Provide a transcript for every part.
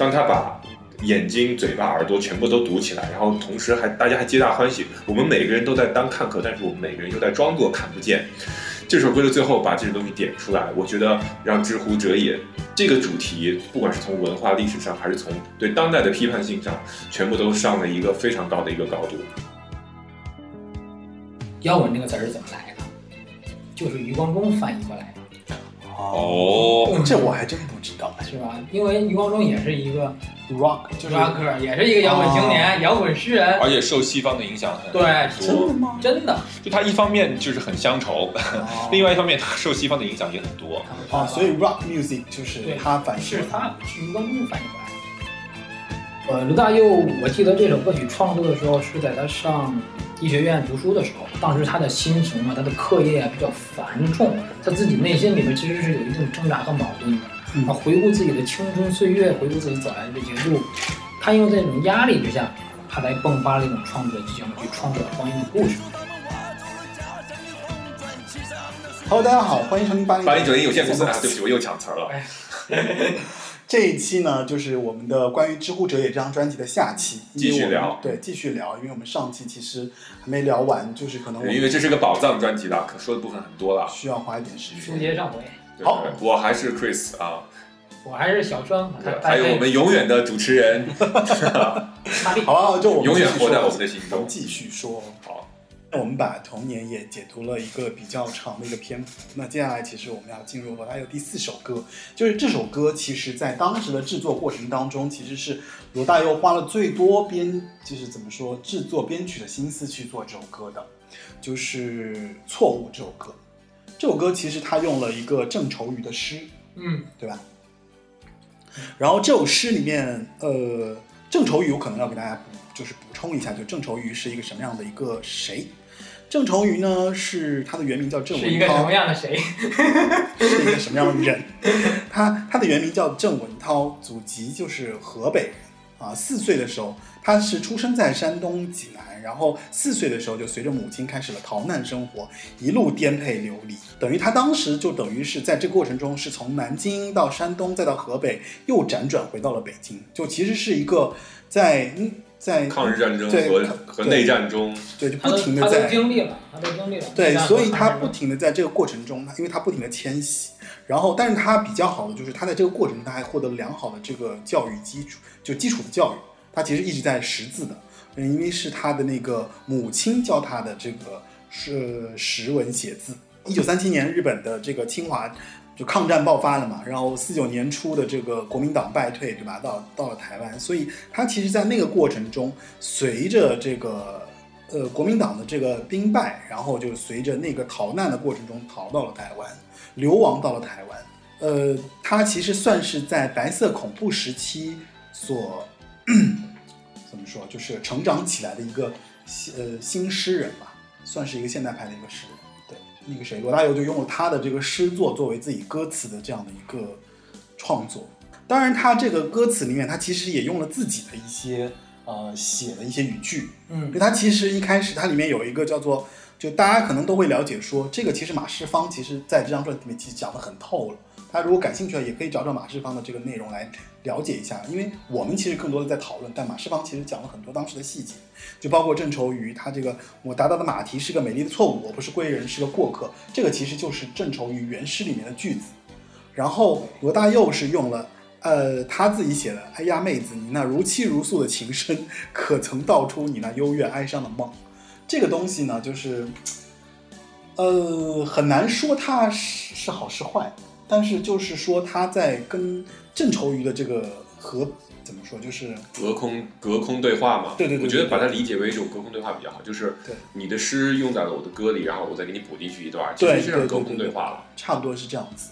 当他把眼睛、嘴巴、耳朵全部都堵起来，然后同时还大家还皆大欢喜，我们每个人都在当看客，但是我们每个人又在装作看不见。这首歌的最后把这个东西点出来，我觉得让知乎者也这个主题，不管是从文化历史上，还是从对当代的批判性上，全部都上了一个非常高的一个高度。摇滚这个词儿是怎么来的？就是余光中翻译过来，哦，这我还真不知道。是吧？因为余光中也是一个 Rock 就是 rocker，也是一个摇滚青年、摇滚诗人。而且受西方的影响很对多真的。吗？真的，就他一方面就是很乡愁，哦 另外一方面他受西方的影响也很多。啊，所以 Rock music 就是对他反映是他是余光中反映过来的。呃，刘大佑，我记得这首歌曲创作的时候是在他上医学院读书的时候，当时他的心情啊，他的课业啊比较繁重，他自己内心里面其实是有一定挣扎和矛盾的。嗯他回顾自己的青春岁月，回顾自己走来的这些路，他因为这种压力之下，他才迸发了一种创作的激情，去创作了关于你的故事。Hello，大家好，欢迎收听八零八零九零有限公司啊，对不起，我又抢词儿了。这一期呢，就是我们的关于《知乎者也》这张专辑的下期，继续聊对，继续聊，因为我们上期其实还没聊完，就是可能我因为这是个宝藏专辑的，可说的部分很多了。需要花一点时书间。接上回，对好我还是 Chris 啊，我还是小双，还有我们永远的主持人。好吧，就我们永远继续说活在我们的心中。继续说。好，那我们把童年也解读了一个比较长的一个篇幅，那接下来其实我们要进入罗大佑第四首歌，就是这首歌，其实在当时的制作过程当中，其实是罗大佑花了最多编，就是怎么说制作编曲的心思去做这首歌的，就是《错误》这首歌。这首歌其实他用了一个郑愁予的诗，嗯，对吧？然后这首诗里面，呃，郑愁予我可能要给大家补，就是补充一下，就郑愁予是一个什么样的一个谁？郑愁予呢，是他的原名叫郑文涛是一个什么，样的谁？是一个什么样的人？他他的原名叫郑文涛，祖籍就是河北人啊。四岁的时候，他是出生在山东济南，然后四岁的时候就随着母亲开始了逃难生活，一路颠沛流离。等于他当时就等于是在这个过程中，是从南京到山东，再到河北，又辗转回到了北京。就其实是一个在嗯在抗日战争和和内战中，对就不停的在都经历了，他都经历了。对，所以他不停的在这个过程中，因为他不停的迁徙，然后，但是他比较好的就是他在这个过程中，他还获得了良好的这个教育基础，就基础的教育。他其实一直在识字的，因为是他的那个母亲教他的这个是识文写字。一九三七年，日本的这个侵华就抗战爆发了嘛，然后四九年初的这个国民党败退，对吧？到到了台湾，所以他其实在那个过程中，随着这个呃国民党的这个兵败，然后就随着那个逃难的过程中逃到了台湾，流亡到了台湾。呃，他其实算是在白色恐怖时期所 怎么说，就是成长起来的一个新呃新诗人吧，算是一个现代派的一个诗人。对，那个谁，罗大佑就用了他的这个诗作作为自己歌词的这样的一个创作。当然，他这个歌词里面，他其实也用了自己的一些呃写的一些语句，因嗯为他其实一开始它里面有一个叫做，就大家可能都会了解说，这个其实马世芳其实在这张专辑里面其实讲的很透了。大家如果感兴趣的，也可以找找马世芳的这个内容来了解一下，因为我们其实更多的在讨论，但马世芳其实讲了很多当时的细节，就包括郑愁予他这个我达到的马蹄是个美丽的错误，我不是归人，是个过客，这个其实就是郑愁予原诗里面的句子。然后罗大佑是用了。呃，他自己写的，哎呀，妹子，你那如泣如诉的情深，可曾道出你那幽怨哀伤的梦？这个东西呢，就是，呃，很难说它是是好是坏，但是就是说他在跟郑愁予的这个和怎么说，就是隔空隔空对话嘛。对对对我觉得把它理解为一种隔空对话比较好，就是对你的诗用在了我的歌里，然后我再给你补进去一段，其对实是隔空对对对对话了。差不多是这样子。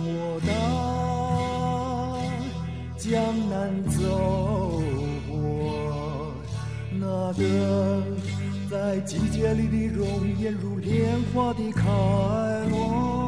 我到江南走过，那个在季节里的容颜如莲花的开落。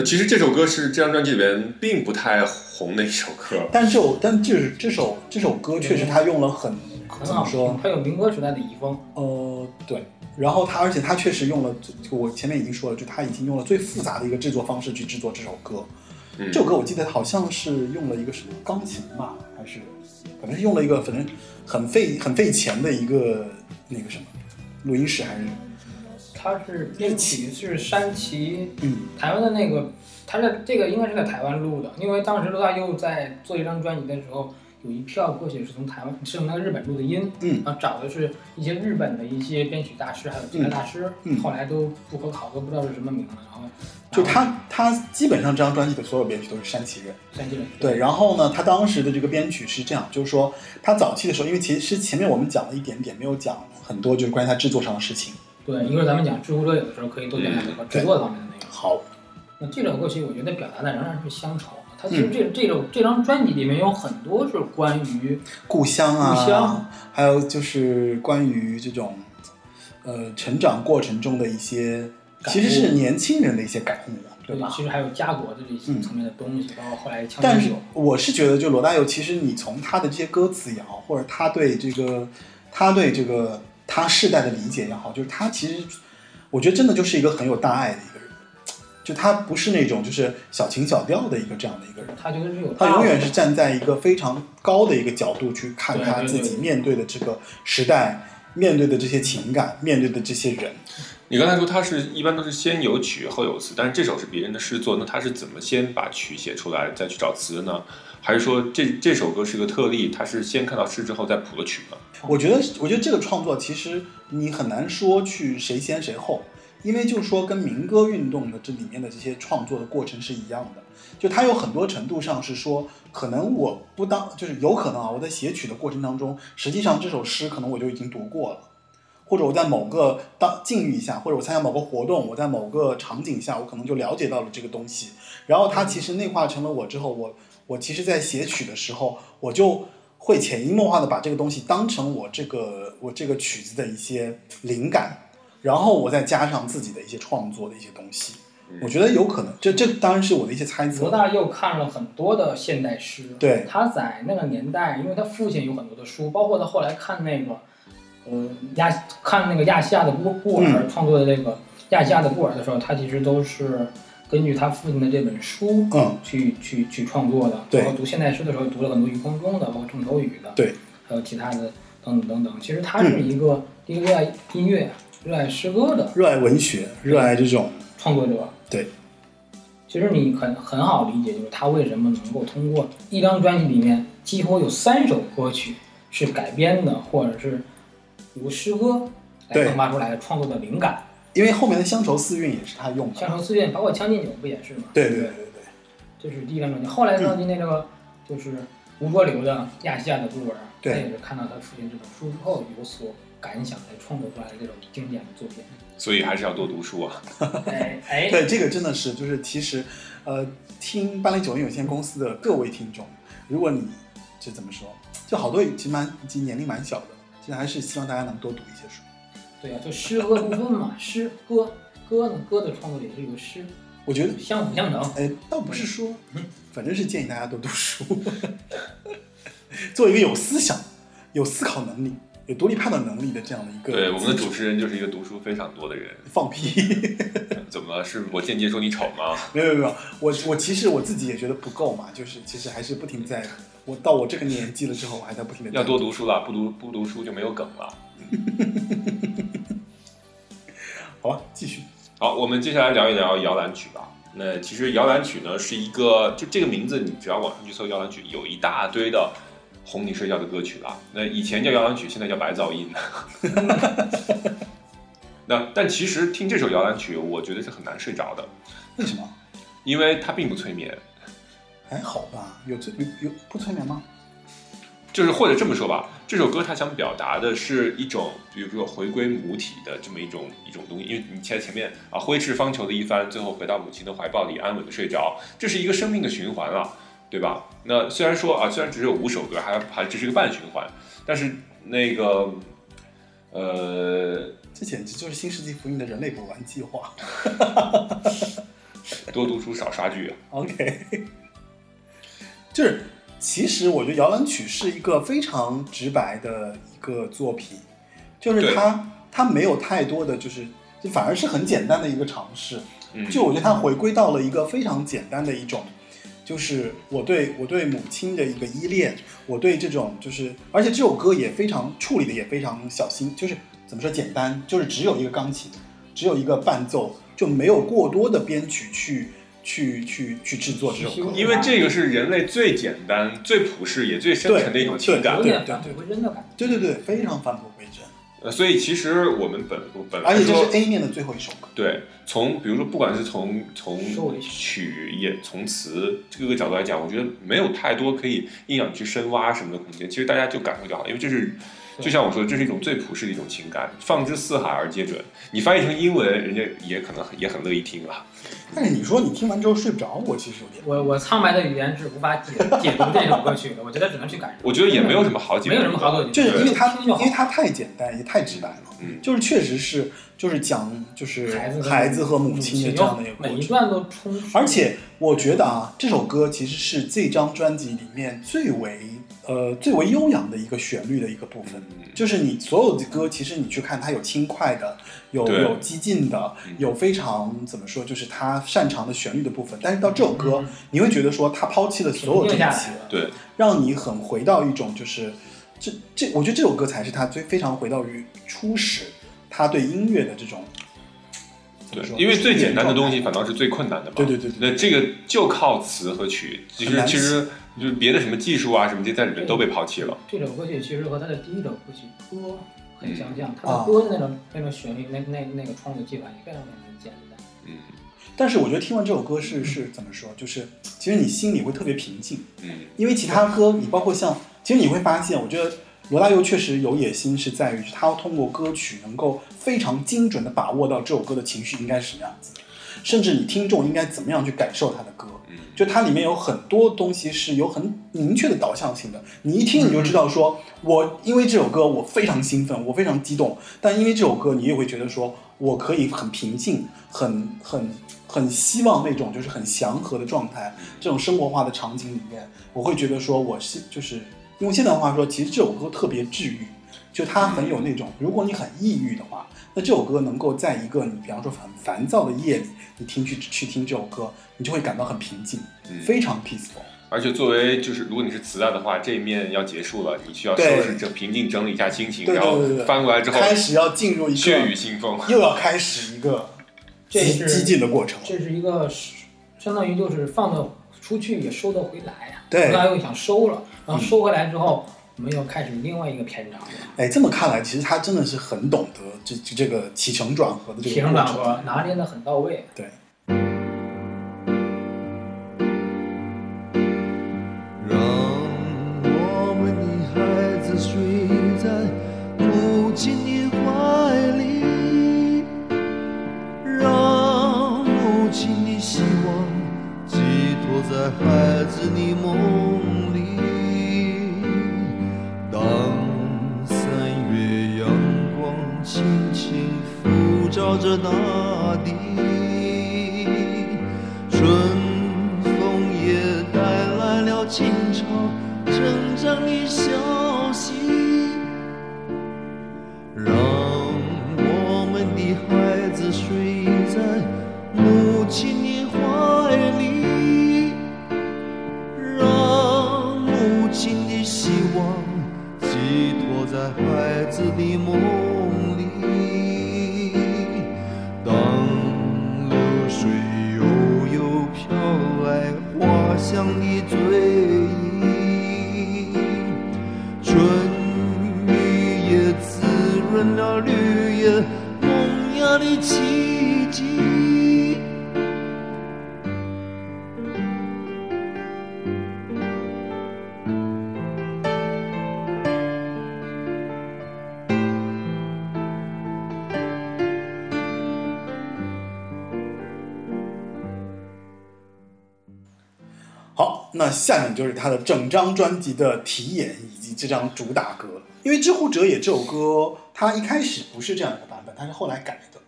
那其实这首歌是这张专辑里面并不太红的一首歌。但这首但就是这首这首歌确实他用了很很好怎么说？它有民歌时代的遗风。呃，对。然后他，而且他确实用了，就我前面已经说了，就他已经用了最复杂的一个制作方式去制作这首歌。嗯这首歌我记得好像是用了一个什么钢琴吧，还是反正是用了一个反正很费很费钱的一个那个什么录音室还是它是编曲是山崎，嗯台湾的那个，他在这个应该是在台湾录的，因为当时罗大佑在做一张专辑的时候，有一票歌曲是从台湾是从那个日本录的音，嗯然后找的是一些日本的一些编曲大师，还有吉他大师，嗯嗯后来都不可考，都不知道是什么名了，然后就他他基本上这张专辑的所有编曲都是山崎人。山崎人对，然后呢，他当时的这个编曲是这样，就是说他早期的时候，因为其实前面我们讲了一点点，没有讲很多就是关于他制作上的事情。对，一会儿咱们讲知乎者有的时候可以多讲讲这个制作方面的内容。好，那这首歌曲我觉得表达的仍然是乡愁。它其实这这首这张专辑里面有很多是关于故乡啊，故乡还有就是关于这种呃成长过程中的一些，其实是年轻人的一些感悟，对吧？其实还有家国的这些层面的东西，包括后来枪但是。我是觉得，就罗大佑，其实你从他的这些歌词也好，或者他对这个他对这个他世代的理解也好，就是他其实，我觉得真的就是一个很有大爱的一个人，就他不是那种就是小情小调的一个这样的一个人。他就是有他永远是站在一个非常高的一个角度去看他自己面对的这个时代，面对的这些情感，面对的这些人。你刚才说他是一般都是先有曲后有词，但是这首是别人的诗作，那他是怎么先把曲写出来再去找词的呢？还是说这这首歌是个特例，他是先看到诗之后再谱的曲呢？我觉得，我觉得这个创作其实你很难说去谁先谁后，因为就是说跟民歌运动的这里面的这些创作的过程是一样的，就它有很多程度上是说，可能我不当，就是有可能啊，我在写曲的过程当中，实际上这首诗可能我就已经读过了。或者我在某个当境遇下，或者我参加某个活动，我在某个场景下，我可能就了解到了这个东西，然后它其实内化成了我之后，我我其实在写曲的时候，我就会潜移默化的把这个东西当成我这个我这个曲子的一些灵感，然后我再加上自己的一些创作的一些东西，我觉得有可能，这这当然是我的一些猜测。罗大佑看了很多的现代诗，对他在那个年代，因为他父亲有很多的书，包括他后来看那个，呃，亚看那个亚细亚的布布尔创作的这个亚细亚的布尔的时候，他其实都是根据他父亲的这本书，嗯，去去去创作的。对然后读现代诗的时候，读了很多余光中的，包括郑愁予的，对，还有其他的等等等等。其实他是一个、一个热爱音乐、热爱诗歌的热爱文学，热爱这种，创作者。对，其实你很很好理解，就是他为什么能够通过一张专辑里面几乎有三首歌曲是改编的，或者是由诗歌来迸发出来的创作的灵感。因为后面的乡愁四韵也是他用的。乡愁《四韵》包括《将进酒》不也是吗？对对对对对，这是第一张专辑。后来张专辑那个就是吴浊流的《亚细亚的孤儿》，对他也是看到他父亲这本书之后有所感想，才创作出来的这种经典的作品。所以还是要多读书啊。哎 哎，对，这个真的是，就是其实，呃，听八零九零有限公司的各位听众，如果你就怎么说，就好多其实蛮其实年龄蛮小的，其实还是希望大家能多读一些书。对啊，就诗歌不分嘛，诗歌歌呢，歌的创作也是一个诗我觉得，相辅相成。哎，倒不是说，反正是建议大家多读书，做一个有思想、有思考能力、有独立判断能力的这样的一个。对，我们的主持人就是一个读书非常多的人。放屁！怎么了？是我间接说你丑吗？没有没有，我我其实我自己也觉得不够嘛，就是其实还是不停在，我到我这个年纪了之后，我还在不停的要多读书了，不读不读书就没有梗了。好吧，继续。好，我们接下来聊一聊摇篮曲吧。那其实摇篮曲呢是一个，就这个名字，你只要网上去搜摇篮曲，有一大堆的哄你睡觉的歌曲了。那以前叫摇篮曲，现在叫白噪音。那但其实听这首摇篮曲，我觉得是很难睡着的。为什么？因为它并不催眠。还好吧？有催有有不催眠吗？就是或者这么说吧，这首歌它想表达的是一种，比如说回归母体的这么一种一种东西。因为你前前面啊挥斥方遒的一番，最后回到母亲的怀抱里安稳的睡着，这是一个生命的循环了，对吧？那虽然说啊，虽然只有五首歌，还还只是个半循环，但是那个呃，这简直就是新世纪福音的人类补完计划。多读书少刷剧啊。OK，就是其实我觉得摇篮曲是一个非常直白的一个作品，就是它它没有太多的就是，就反而是很简单的一个尝试。嗯，就我觉得它回归到了一个非常简单的一种，就是我对我对母亲的一个依恋，我对这种就是，而且这首歌也非常处理的也非常小心，就是怎么说简单，就是只有一个钢琴，只有一个伴奏，就没有过多的编曲去去去去制作这首歌。因为这个是人类最简单、最朴实也最深沉的一种情感有。对点返璞归真的感觉。对对对，非常返璞归真，呃，所以其实我们本本来说而且这是 A 面的最后一首歌。对，从比如说，不管是从从曲也从词各个角度来讲，我觉得没有太多可以硬要你去深挖什么的空间。其实大家就感受就好，因为这是对就像我说的，这是一种最朴实的一种情感，放之四海而皆准。你翻译成英文，人家也可能也很乐意听了。但是你说你听完之后睡不着，我其实有点。我我苍白的语言是无法解解读这首歌曲的，我觉得只能去感受。我觉得也没有什么好解，没有什么好解读，就是因为它，因为它太简单，也太直白了。嗯就是确实是，就是讲就是孩子孩子和母亲的这样的一个过程。每一段都充实，而且我觉得啊，这首歌其实是这张专辑里面最为呃最为悠扬的一个旋律的一个部分。嗯就是你所有的歌，其实你去看，它有轻快的，有有激进的嗯，有非常怎么说，就是他擅长的旋律的部分。但是到这首歌，嗯你会觉得说他抛弃了所有这一切平静下来，了。对，让你很回到一种就是这这，我觉得这首歌才是他最非常回到于初始他对音乐的这种怎么说，对因为最简单的东西反倒是最困难的嘛。对对对对那这个就靠词和曲，其实其实就是别的什么技术啊什么这在里面都被抛弃了。这首歌曲其实和他的第一首歌曲歌很相像，他啊的歌的那种那种旋律，那那那个创作技法也非常非常的简单。嗯但是我觉得听完这首歌是是怎么说，就是其实你心里会特别平静，嗯因为其他歌你包括像，其实你会发现，我觉得罗大佑确实有野心，是在于他要通过歌曲能够非常精准的把握到这首歌的情绪应该是什么样子，甚至你听众应该怎么样去感受他的歌。就它里面有很多东西是有很明确的导向性的，你一听你就知道说，我因为这首歌我非常兴奋，我非常激动，但因为这首歌你也会觉得说我可以很平静，很很很希望那种就是很祥和的状态，这种生活化的场景里面，我会觉得说我是就是用现代话说，其实这首歌特别治愈，就它很有那种，如果你很抑郁的话，那这首歌能够在一个你比方说很烦躁的夜里，你听去去听这首歌，你就会感到很平静，嗯。非常 peaceful。而且作为就是，如果你是磁带的话，这一面要结束了，你需要收拾整平静整理一下心情，然后翻过来之后开始要进入一个血雨，腥风。又要开始一个这是激激进的过程。这是一个是相当于就是放的出去也收得回来呀、对后来又想收了，然后收回来之后，我们又开始另外一个篇章了。哎，这么看来，其实他真的是很懂得这这这个起承转合的这起个过程。承转合拿捏的很到位。对，那下面就是他的整张专辑的题眼以及这张主打歌。因为《知乎者也》这首歌，它一开始不是这样一个版本，它是后来改的。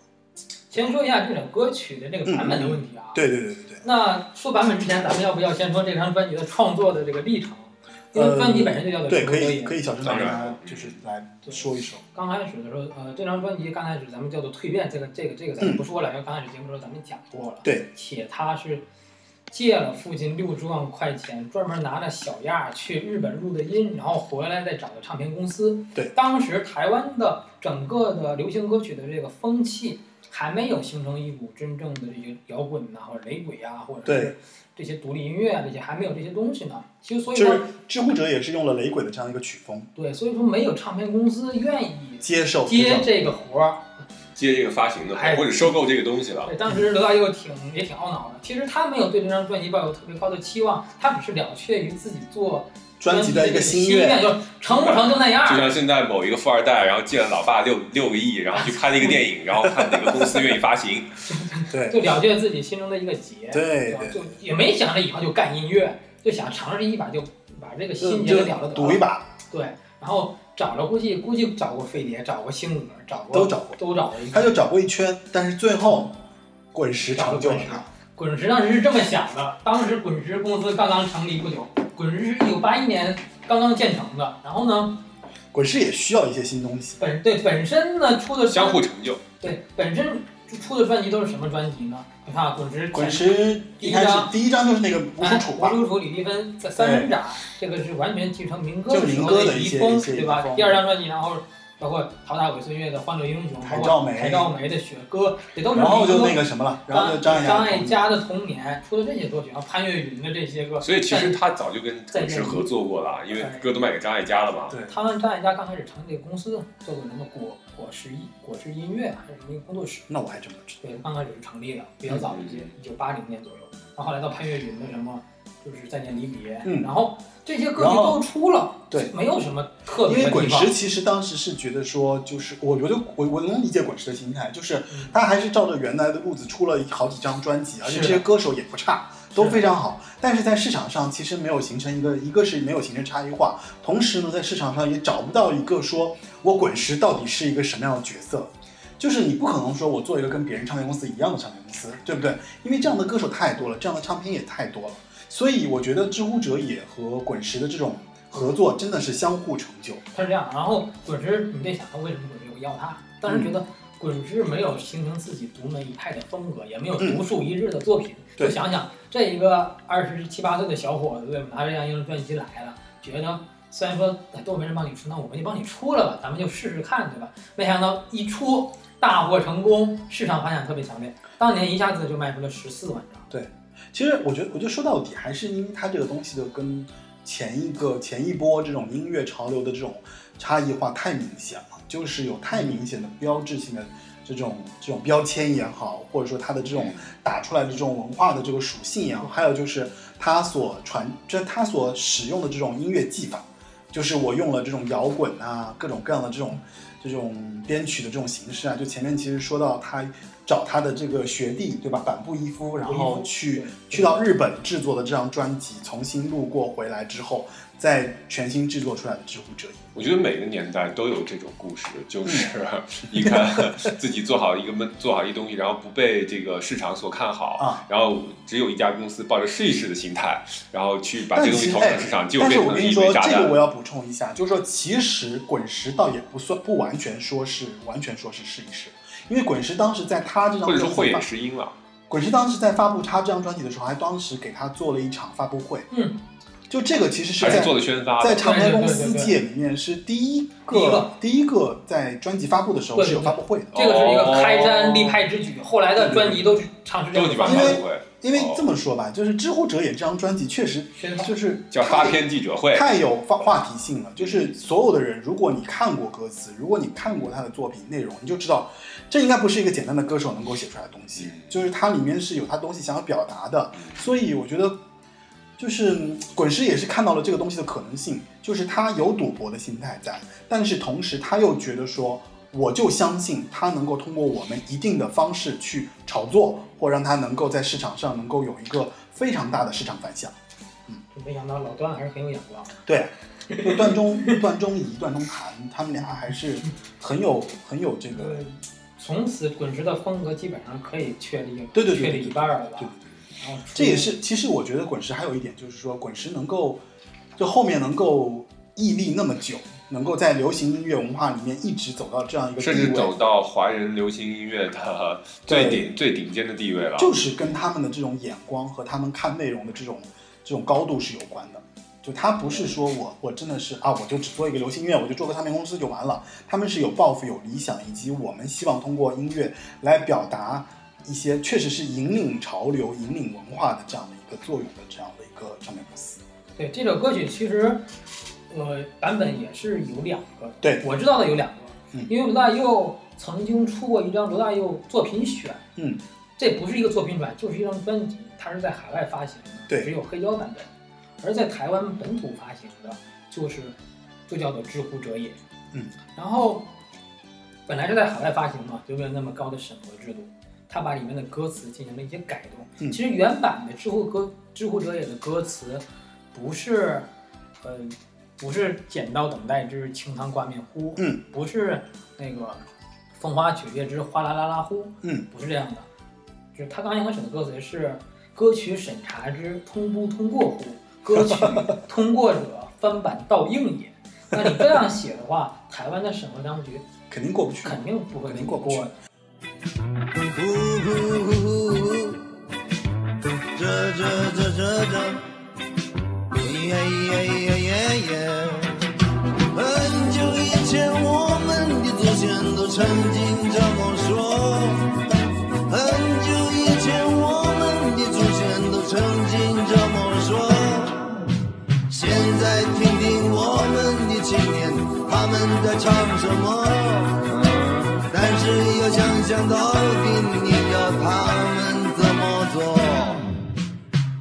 先说一下这首歌曲的这个版本的问题啊。对对对对对。那说版本之前，咱们要不要先说这张专辑的创作的这个历程？因为专辑本身就叫做《呃对，可以可以，小声当然大家就是来说一说。刚开始的时候，呃，这张专辑刚开始咱们叫做蜕变，这个这个这个咱们不说了，因为刚开始节目的时候咱们讲过了。对，且它是借了父亲六十万块钱，专门拿着小样去日本录的音，然后回来再找的唱片公司。对，当时台湾的整个的流行歌曲的这个风气还没有形成一股真正的这些摇滚呐、或者雷鬼啊，或者对是这些独立音乐啊，这些还没有这些东西呢。其实所以说，就是知乎者也是用了雷鬼的这样一个曲风，对，所以说没有唱片公司愿意接受这接这个活儿。接这个发行的哎或者收购这个东西了。对，当时刘大佑挺也挺懊恼的。其实他没有对这张专辑抱有特别高的期望，他只是了却于自己做专辑的一个心心愿。就成不成就那样就。像现在某一个富二代，然后借了老爸六六个亿，然后去拍了一个电影，然后看哪个公司愿意发行。对就了却自己心中的一个结，对就也没想着以后就干音乐，就想尝试一把就把这个心结给了了得赌一把，对，然后找了估计估计找过飞碟，找过星河，找过都找过都找过一个他就找过一圈，但是最后滚石成就了他。滚石当时是这么想的，当时滚石公司刚刚成立不久，滚石是一九八一年刚刚建成的，然后呢，滚石也需要一些新东西，本对本身呢出的相互成就。对本身出的专辑都是什么专辑呢？你看啊滚石滚石一开始第一张就是那个吴楚楚吧吴，楚楚、李丽芬、三三人展，这个是完全继承民歌就的民歌的一遗风，对吧第二张专辑，然后包括陶大伟岁月的《欢乐英雄》，包括海兆梅的《雪歌》，这都是然后就民歌那个什么了，然后就张张艾嘉嘉的童年出的这些作曲，然后潘越云的这些歌，所以其实他早就跟滚石合作过了，因为歌都卖给张艾嘉了嘛。对，他们张艾嘉刚开始成立这个公司，叫做什么果果实音果实音乐还是什么一个工作室？那我还真不知道。对，刚开始是成立的，比较早一些，一九八零年左右。然后后来到潘越云的什么，就是再见离别，嗯然后这些歌曲都出了，对，没有什么特别因为滚。石其实当时是觉得说，就是我觉得我我能理解滚石的心态，就是嗯他还是照着原来的路子出了好几张专辑，而且这些歌手也不差，都非常好。但是在市场上其实没有形成一个，一个是没有形成差异化，同时呢，在市场上也找不到一个说我滚石到底是一个什么样的角色。就是你不可能说我做一个跟别人唱片公司一样的唱片公司，对不对？因为这样的歌手太多了，这样的唱片也太多了，所以我觉得知乎者也和滚石的这种合作真的是相互成就。他是这样，然后滚石，你得想他为什么滚石我要他？当时觉得滚石没有形成自己独门一派的风格，也没有独树一帜的作品。对就想想这一个二十七八岁的小伙子？拿着这样一张专辑来了，觉得虽然说哎都没人帮你出，那我们就帮你出了吧，咱们就试试看，对吧？没想到一出大获成功，市场反响特别强烈，当年一下子就卖出了十四万张。对其实我觉得，我觉得说到底还是因为它这个东西就跟前一个前一波这种音乐潮流的这种差异化太明显了，就是有太明显的标志性的这种这种标签也好，或者说它的这种打出来的这种文化的这个属性也好，还有就是它所传，就是它所使用的这种音乐技法，就是我用了这种摇滚啊，各种各样的这种这种编曲的这种形式啊，就前面其实说到他找他的这个学弟，对吧？坂布一夫，然后去去到日本制作的这张专辑，重新录过回来之后，再全新制作出来的《知乎者也》。我觉得每个年代都有这种故事，就是 你看自己做好一个闷，做好一东西，然后不被这个市场所看好，啊。然后只有一家公司抱着试一试的心态，然后去把这个东西投向市场，结果但是变成了一我跟你说，枚炸弹。这个我。要补充一下，就是说，其实滚石倒也不算不完全说是完全说是试一试，因为滚石当时在他这张或者说慧专辑发眼识英了，滚石当时在发布他这张专辑的时候，还当时给他做了一场发布会，嗯，就这个其实是在是做的宣发的。在唱片公司界里面是第一个个第一个在专辑发布的时候是有发布会的。这个是一个开哦山立派之举。后来的专辑都是唱是这都你把样的因为发布会，因为这么说吧，就是《知乎者也》这张专辑确实就是叫发片记者会，太有话话题性了。就是所有的人，如果你看过歌词，如果你看过他的作品内容，你就知道这应该不是一个简单的歌手能够写出来的东西嗯，就是它里面是有他东西想要表达的。所以我觉得，就是嗯滚石也是看到了这个东西的可能性，就是他有赌博的心态在，但是同时他又觉得说。我就相信他能够通过我们一定的方式去炒作，或让他能够在市场上能够有一个非常大的市场反响。嗯没想到老段还是很有眼光。对，因为段中段中仪、段中谈，他们俩还是很有很有这个，呃，从此滚石的风格基本上可以确立，对对对对确立一半了吧对？这也是其实我觉得滚石还有一点就是说，滚石能够就后面能够屹立那么久，能够在流行音乐文化里面一直走到这样一个地甚至走，到华人流行音乐的最顶最顶尖的地位了。就是跟他们的这种眼光和他们看内容的这种这种高度是有关的。就他不是说我我真的是啊，我就只做一个流行音乐，我就做个唱片公司就完了。他们是有抱负、有理想，以及我们希望通过音乐来表达一些确实是引领潮流、引领文化的这样的一个作用的这样的一个唱片公司。对这首歌曲，其实呃版本也是有两个。对。我知道的有两个，嗯。因为罗大佑曾经出过一张罗大佑作品选，嗯，这不是一个作品转，就是一张专辑，它是在海外发行的，对。只有黑胶版本，而在台湾本土发行的，就是就叫做《知乎者也》，嗯，然后本来是在海外发行嘛，就没有那么高的审核制度，他把里面的歌词进行了一些改动。嗯其实原版的《知乎歌《知乎者也》的歌词不是，呃，不是“剪刀等待之清汤挂面乎”，嗯，不是那个“风花雪月之哗啦啦啦乎”，嗯，不是这样的。就是他刚一开始的歌词是“歌曲审查之通不通过乎？歌曲 通过者翻版倒映也。”那你这样写的话，台湾的审核当局肯定过不去。肯定不会肯定过不的。呼呼呼呼呼，这这这这这，耶耶耶耶耶。很久以前，我们的祖先都曾经这么说。很久以前，我们的祖先都曾经这么说。现在听听我们的青年，他们在唱什么？想想到底你要他们怎么做？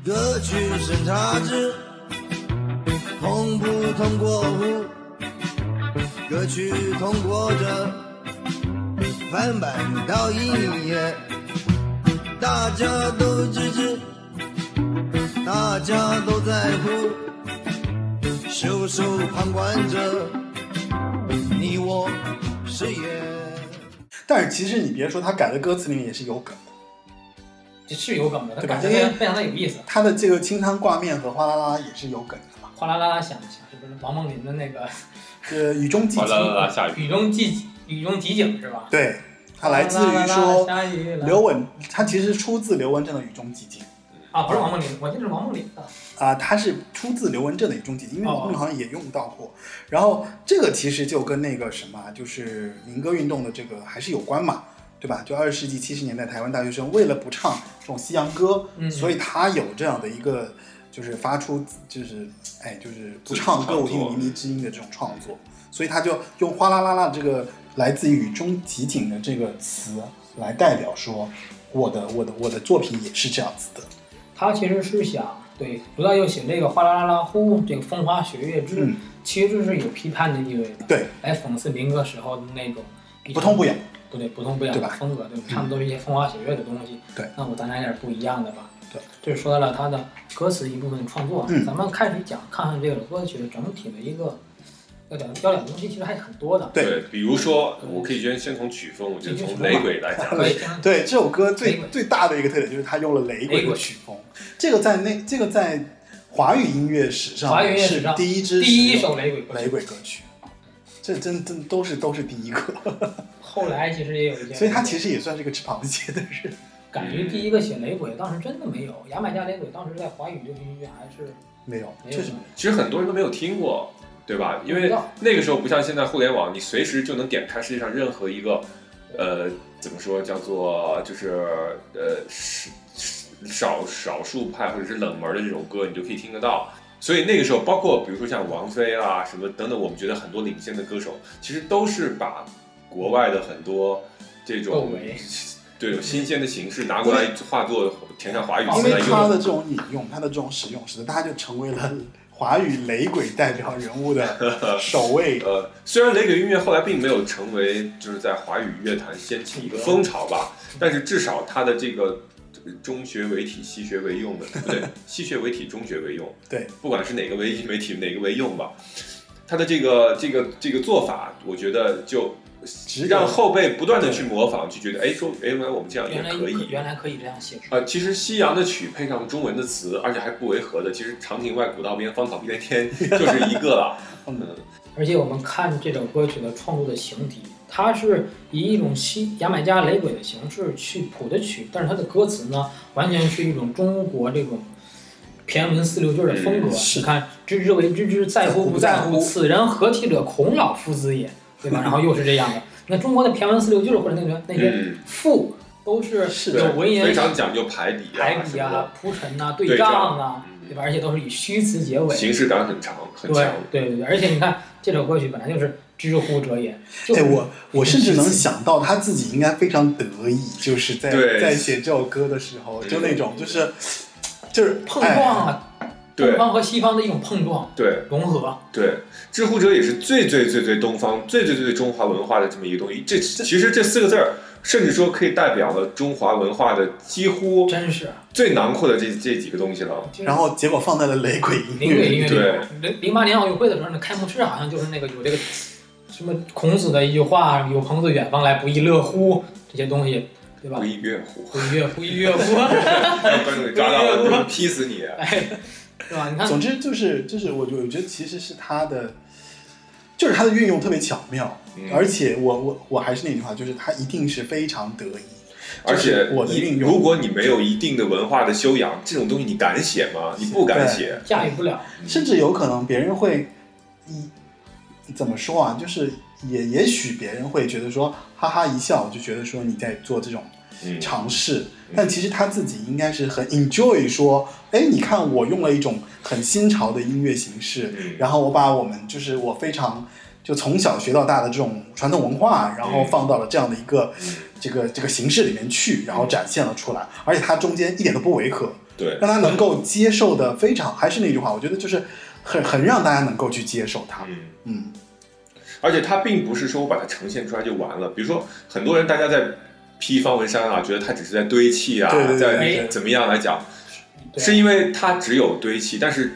歌曲审查制通不通过户？歌曲通过着，翻版到一页，大家都支持，大家都在乎，袖手旁观着，你我是也。但是其实你别说，他改的歌词里面也是有梗的。这是有梗的，它对吧因为非常非常的有意思。他的这个清汤挂面和哗啦啦也是有梗的嘛。哗啦啦啦响响，是不是王梦麟的那个呃，雨中寂哗啦啦静，啦下雨，雨中寂雨中寂景是吧？对，它来自于说刘文，它其实出自刘文正的《雨中寂静》啊，不是王梦麟，我记得是王梦麟的。啊、它是出自刘文正的《雨中寂静》，因为哦王梦麟好像也用到过。然后这个其实就跟那个什么啊，就是民歌运动的这个还是有关嘛，对吧？就二十世纪七十年代，台湾大学生为了不唱这种西洋歌，嗯所以他有这样的一个，就是发出就是哎，就是不唱歌舞厅靡靡之音的这种创作，所以他就用哗啦啦啦这个来自于雨中寂静的这个词来代表说，我的我的我的作品也是这样子的。他其实是想对罗大佑写这个哗啦啦啦呼，这个风花雪月之，嗯其实是有批判的意味的，对，来讽刺民歌时候的那种不痛不痒。不对，不痛不痒对吧的风格，对吧，唱的都是一些风花雪月的东西。对，那我咱来点不一样的吧。对，这是说到了他的歌词一部分创作。嗯咱们开始讲，看看这个歌曲的整体的一个要讲要讲的东西，其实还是很多的。对。比如说，我可以先先从曲风，我觉得从雷鬼来讲，对这首歌最最大的一个特点就是它用了雷鬼的曲风，这个在那这个在华语音乐史上华语音乐史是上第一支第一首雷鬼歌雷曲。鬼歌曲，这真真都是都是第一个，后来其实也有一些，所以他其实也算是个吃螃蟹的人。感觉第一个写雷鬼，当时真的没有。牙买加雷鬼当时在华语流行音乐还是没有，没有。确实其实很多人都没有听过，对吧？因为那个时候不像现在互联网，你随时就能点开世界上任何一个，呃，怎么说叫做就是呃少少少数派或者是冷门的这种歌，你就可以听得到。所以那个时候，包括比如说像王菲啊什么等等，我们觉得很多领先的歌手，其实都是把国外的很多这种唯对新鲜的形式拿过来化作填上华语因词来用。为他的这种引用，他的这种使用，使得大家就成为了华语雷鬼代表人物的 首位。呃，虽然雷鬼音乐后来并没有成为就是在华语乐坛掀起一个风潮吧，但是至少它的这个中学为体，西学为用的，不对，西学为体，中学为用，对，不管是哪个为为体，哪个为用吧，它的这个这个这个做法，我觉得就让后辈不断的去模仿，就觉得哎说哎原来我们这样也原来可以。原来可以这样写出。呃，其实西洋的曲配上中文的词，而且还不违和的，其实长亭外古道边，芳草碧连天 就是一个了。嗯嗯，而且我们看这首歌曲的创作的形体，它是以一种西牙买加雷鬼的形式去谱的曲，但是它的歌词呢，完全是一种中国这种骈文四六句的风格。嗯是你看，知之为知之，在乎不在乎，在乎此人何体者？孔老夫子也，对吧？然后又是这样的。那中国的骈文四六句或者那个那些嗯赋，都是是有文言非常讲究排比啊，排比啊、铺陈呐、对对仗仗啊，嗯对吧？而且都是以虚词结尾。形式感很强很对强。对对对，而且你看这首歌曲本来就是知乎者也，就哎，我我甚至能想到他自己应该非常得意，就是在在写这首歌的时候，嗯就那种就是就是碰撞啊，对东方和西方的一种碰撞对融合。对，知乎者也是最最最最东方、最最最最中华文化的这么一个东西。这其实这四个字儿，甚至说可以代表了中华文化的几乎真是最囊括的这这几个东西了。然后结果放在了雷鬼音灵鬼音乐里。乐里边，零零八年奥运会的时候，那开幕式好像就是那个有这个什么孔子的一句话“有朋自远方来，不亦乐乎”这些东西，对吧不？亦乐乎，不亦乐不亦乐乎，让观众给抓到了，就劈死你！哎，对吧？你看总之就是就是我我觉得其实是他的，就是他的运用特别巧妙，嗯而且我我我还是那句话，就是他一定是非常得意。而且我的你运用如果你没有一定的文化的修养，这种东西你敢写吗？你不敢写。驾驭不了。甚至有可能别人会，一怎么说啊？就是也也许别人会觉得说，哈哈一笑，就觉得说你在做这种嗯，尝试，但其实他自己应该是很 enjoy 说，哎，你看我用了一种很新潮的音乐形式，嗯。然后我把我们就是我非常就从小学到大的这种传统文化，然后放到了这样的一个、嗯。这个这个形式里面去，然后展现了出来，而且它中间一点都不违和，对，让他能够接受的非常，还是那句话，我觉得就是很很让大家能够去接受它。嗯。嗯，而且它并不是说我把它呈现出来就完了。比如说，很多人大家在批方文山啊，觉得他只是在堆砌啊，对对对在怎么样来讲，是因为他只有堆砌。但是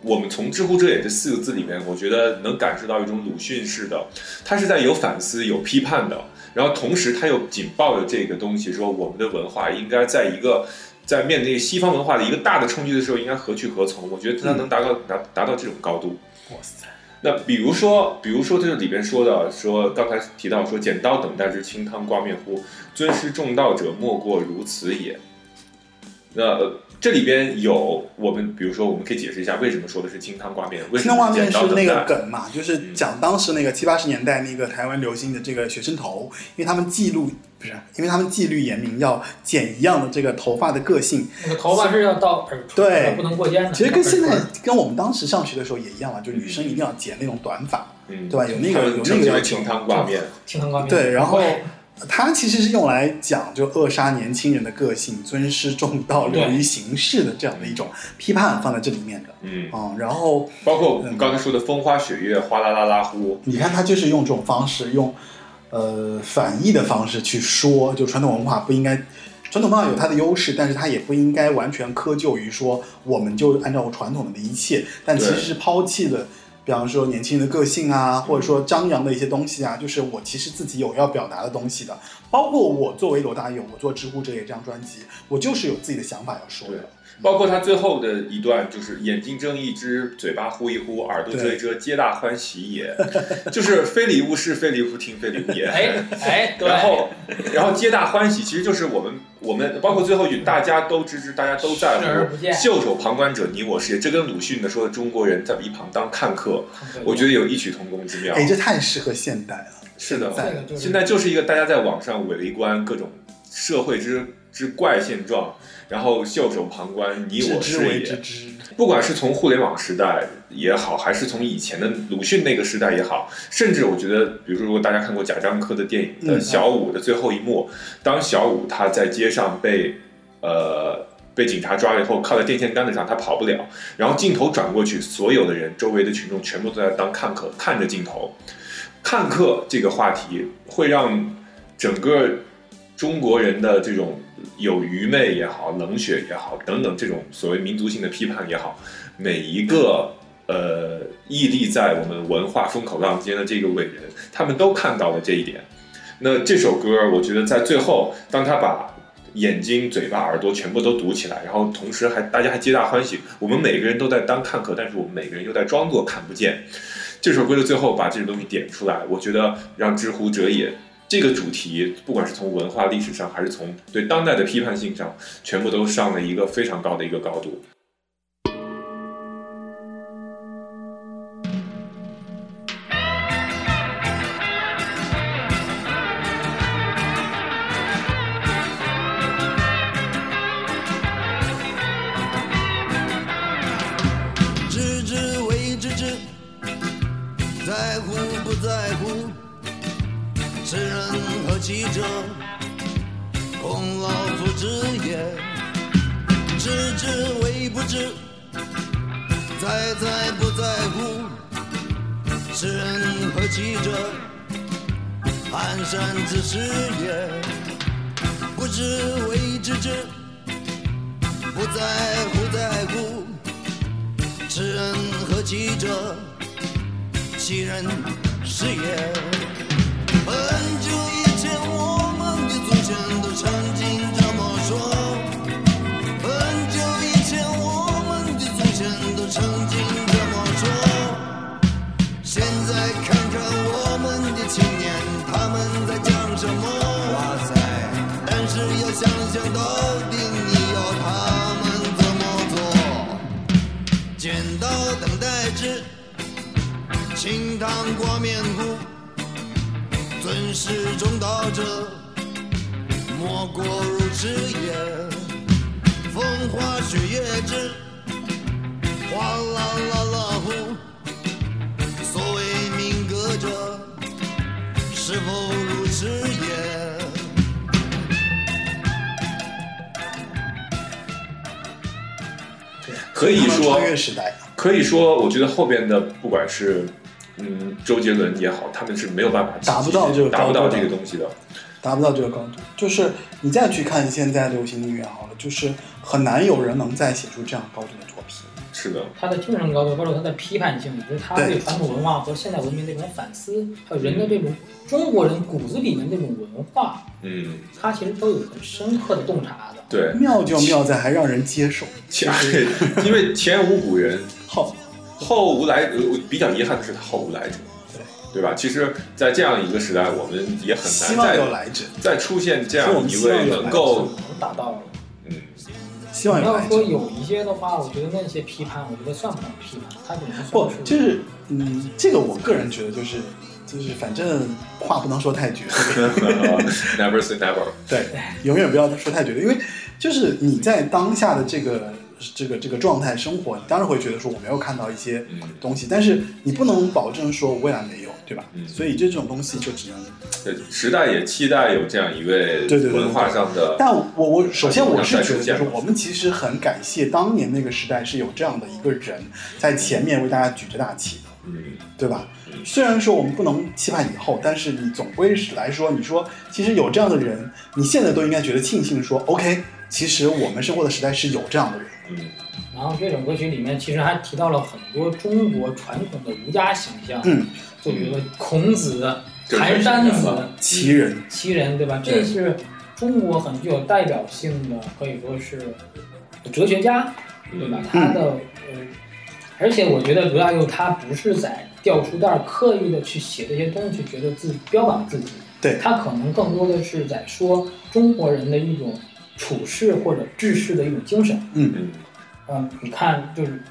我们从“知乎者也”这四个字里面，我觉得能感受到一种鲁迅式的，他是在有反思、有批判的，然后同时他又紧抱着这个东西，说我们的文化应该在一个。在面对西方文化的一个大的冲击的时候，应该何去何从？我觉得他能达到达达到这种高度。哇塞，那比如说，比如说，这里边说的，说刚才提到说，剪刀等待之清汤挂面乎？尊师重道者，莫过如此也。那、呃这里边有我们，比如说，我们可以解释一下为什么说的是清汤挂面，为什那画么是面是那个？梗嘛，就是讲当时那个七八十年代那个台湾流行的这个学生头，因为他们记录不是，因为他们纪律严明，要剪一样的这个头发的个性。那个头发是要到耳垂，对不能过肩的。其实跟现在跟我们当时上学的时候也一样嘛，就女生一定要剪那种短发，嗯，对吧？有那个有那个要求清。汤挂面。清汤挂面。对，然后对它其实是用来讲就扼杀年轻人的个性、尊师重道、流于形式的这样的一种批判放在这里面的。嗯，嗯，然后包括我们刚才说的风花雪月、哗啦啦啦呼，你看他就是用这种方式，用呃反义的方式去说，就传统文化不应该，传统文化有它的优势，但是它也不应该完全苛求于说我们就按照传统的一切，但其实是抛弃了。比方说年轻人的个性啊，或者说张扬的一些东西啊，就是我其实自己有要表达的东西的。包括我作为罗大佑，我做《知乎者也》这张专辑，我就是有自己的想法要说的。包括他最后的一段，就是眼睛睁一只，嘴巴呼一呼，耳朵遮一遮，皆大欢喜也。就是非礼勿视，非礼勿听，非礼勿言。哎哎，然后然后皆大欢喜，其实就是我们我们包括最后一句，大家都知之，大家都在乎，袖手旁观者你我是。这跟鲁迅的说的中国人在一旁当看客，我觉得有异曲同工之妙。哎，这太适合现代了。是的，现在就是一个大家在网上围观各种社会之之怪现状。然后袖手旁观，你我是也。不管是从互联网时代也好，还是从以前的鲁迅那个时代也好，甚至我觉得，比如说，如果大家看过贾樟柯的电影的小五的最后一幕，当小五他在街上被呃被警察抓了以后，靠在电线杆子上，他跑不了，然后镜头转过去，所有的人，周围的群众全部都在当看客，看着镜头。看客这个话题会让整个中国人的这种。有愚昧也好，冷血也好，等等这种所谓民族性的批判也好，每一个呃屹立在我们文化风口浪尖的这个伟人，他们都看到了这一点。那这首歌，我觉得在最后，当他把眼睛、嘴巴、耳朵全部都堵起来，然后同时还大家还皆大欢喜，我们每个人都在当看客，但是我们每个人又在装作看不见。这首歌的最后把这个东西点出来，我觉得让知乎者也。这个主题，不管是从文化历史上，还是从对当代的批判性上，全部都上了一个非常高的一个高度。可以说，可以说，我觉得后边的不管是嗯周杰伦也好，他们是没有办法达不到这个达不到这个东西的，达不到这个高度。就是你再去看现在流行音乐好了，就是很难有人能再写出这样高度的。是的，他的精神高度，包括他的批判性，以及他对传统文化和现代文明的这种反思，还有人的这种中国人骨子里面那种文化，嗯，他其实都有很深刻的洞察的。对，妙就妙在还让人接受。因为前无古人，后后无来，比较遗憾的是他后无来者，对对吧？其实，在这样一个时代，我们也很难再来者，再出现这样一位能够能达到了。希望你要说有一些的话，我觉得那些批判，我觉得算不上批判，他只能不就是嗯，这个我个人觉得就是就是反正话不能说太绝，Never say never，对，永远不要说太绝。对，因为就是你在当下的这个。这个这个状态生活，你当然会觉得说我没有看到一些东西，但是你不能保证说未来没有，对吧？所以就这种东西就只能。对，时代也期待有这样一位对对文化上的。但我我首先我是觉得，就是我们其实很感谢当年那个时代是有这样的一个人在前面为大家举着大旗的。嗯对吧嗯？虽然说我们不能期盼以后，但是你总归是来说，你说其实有这样的人，你现在都应该觉得庆幸说，OK，其实我们生活的时代是有这样的人。嗯然后这首歌曲里面其实还提到了很多中国传统的儒家形象，嗯，就比如说孔子、这个寒山子太显然了、奇人，齐人，对吧？这是中国很具有代表性的，可以说是哲学家，对吧？他的呃，而且我觉得罗大佑他不是在掉书袋刻意的去写这些东西，觉得自标榜自己，对他可能更多的是在说中国人的一种处世或者治世的一种精神。嗯嗯嗯，你看，就是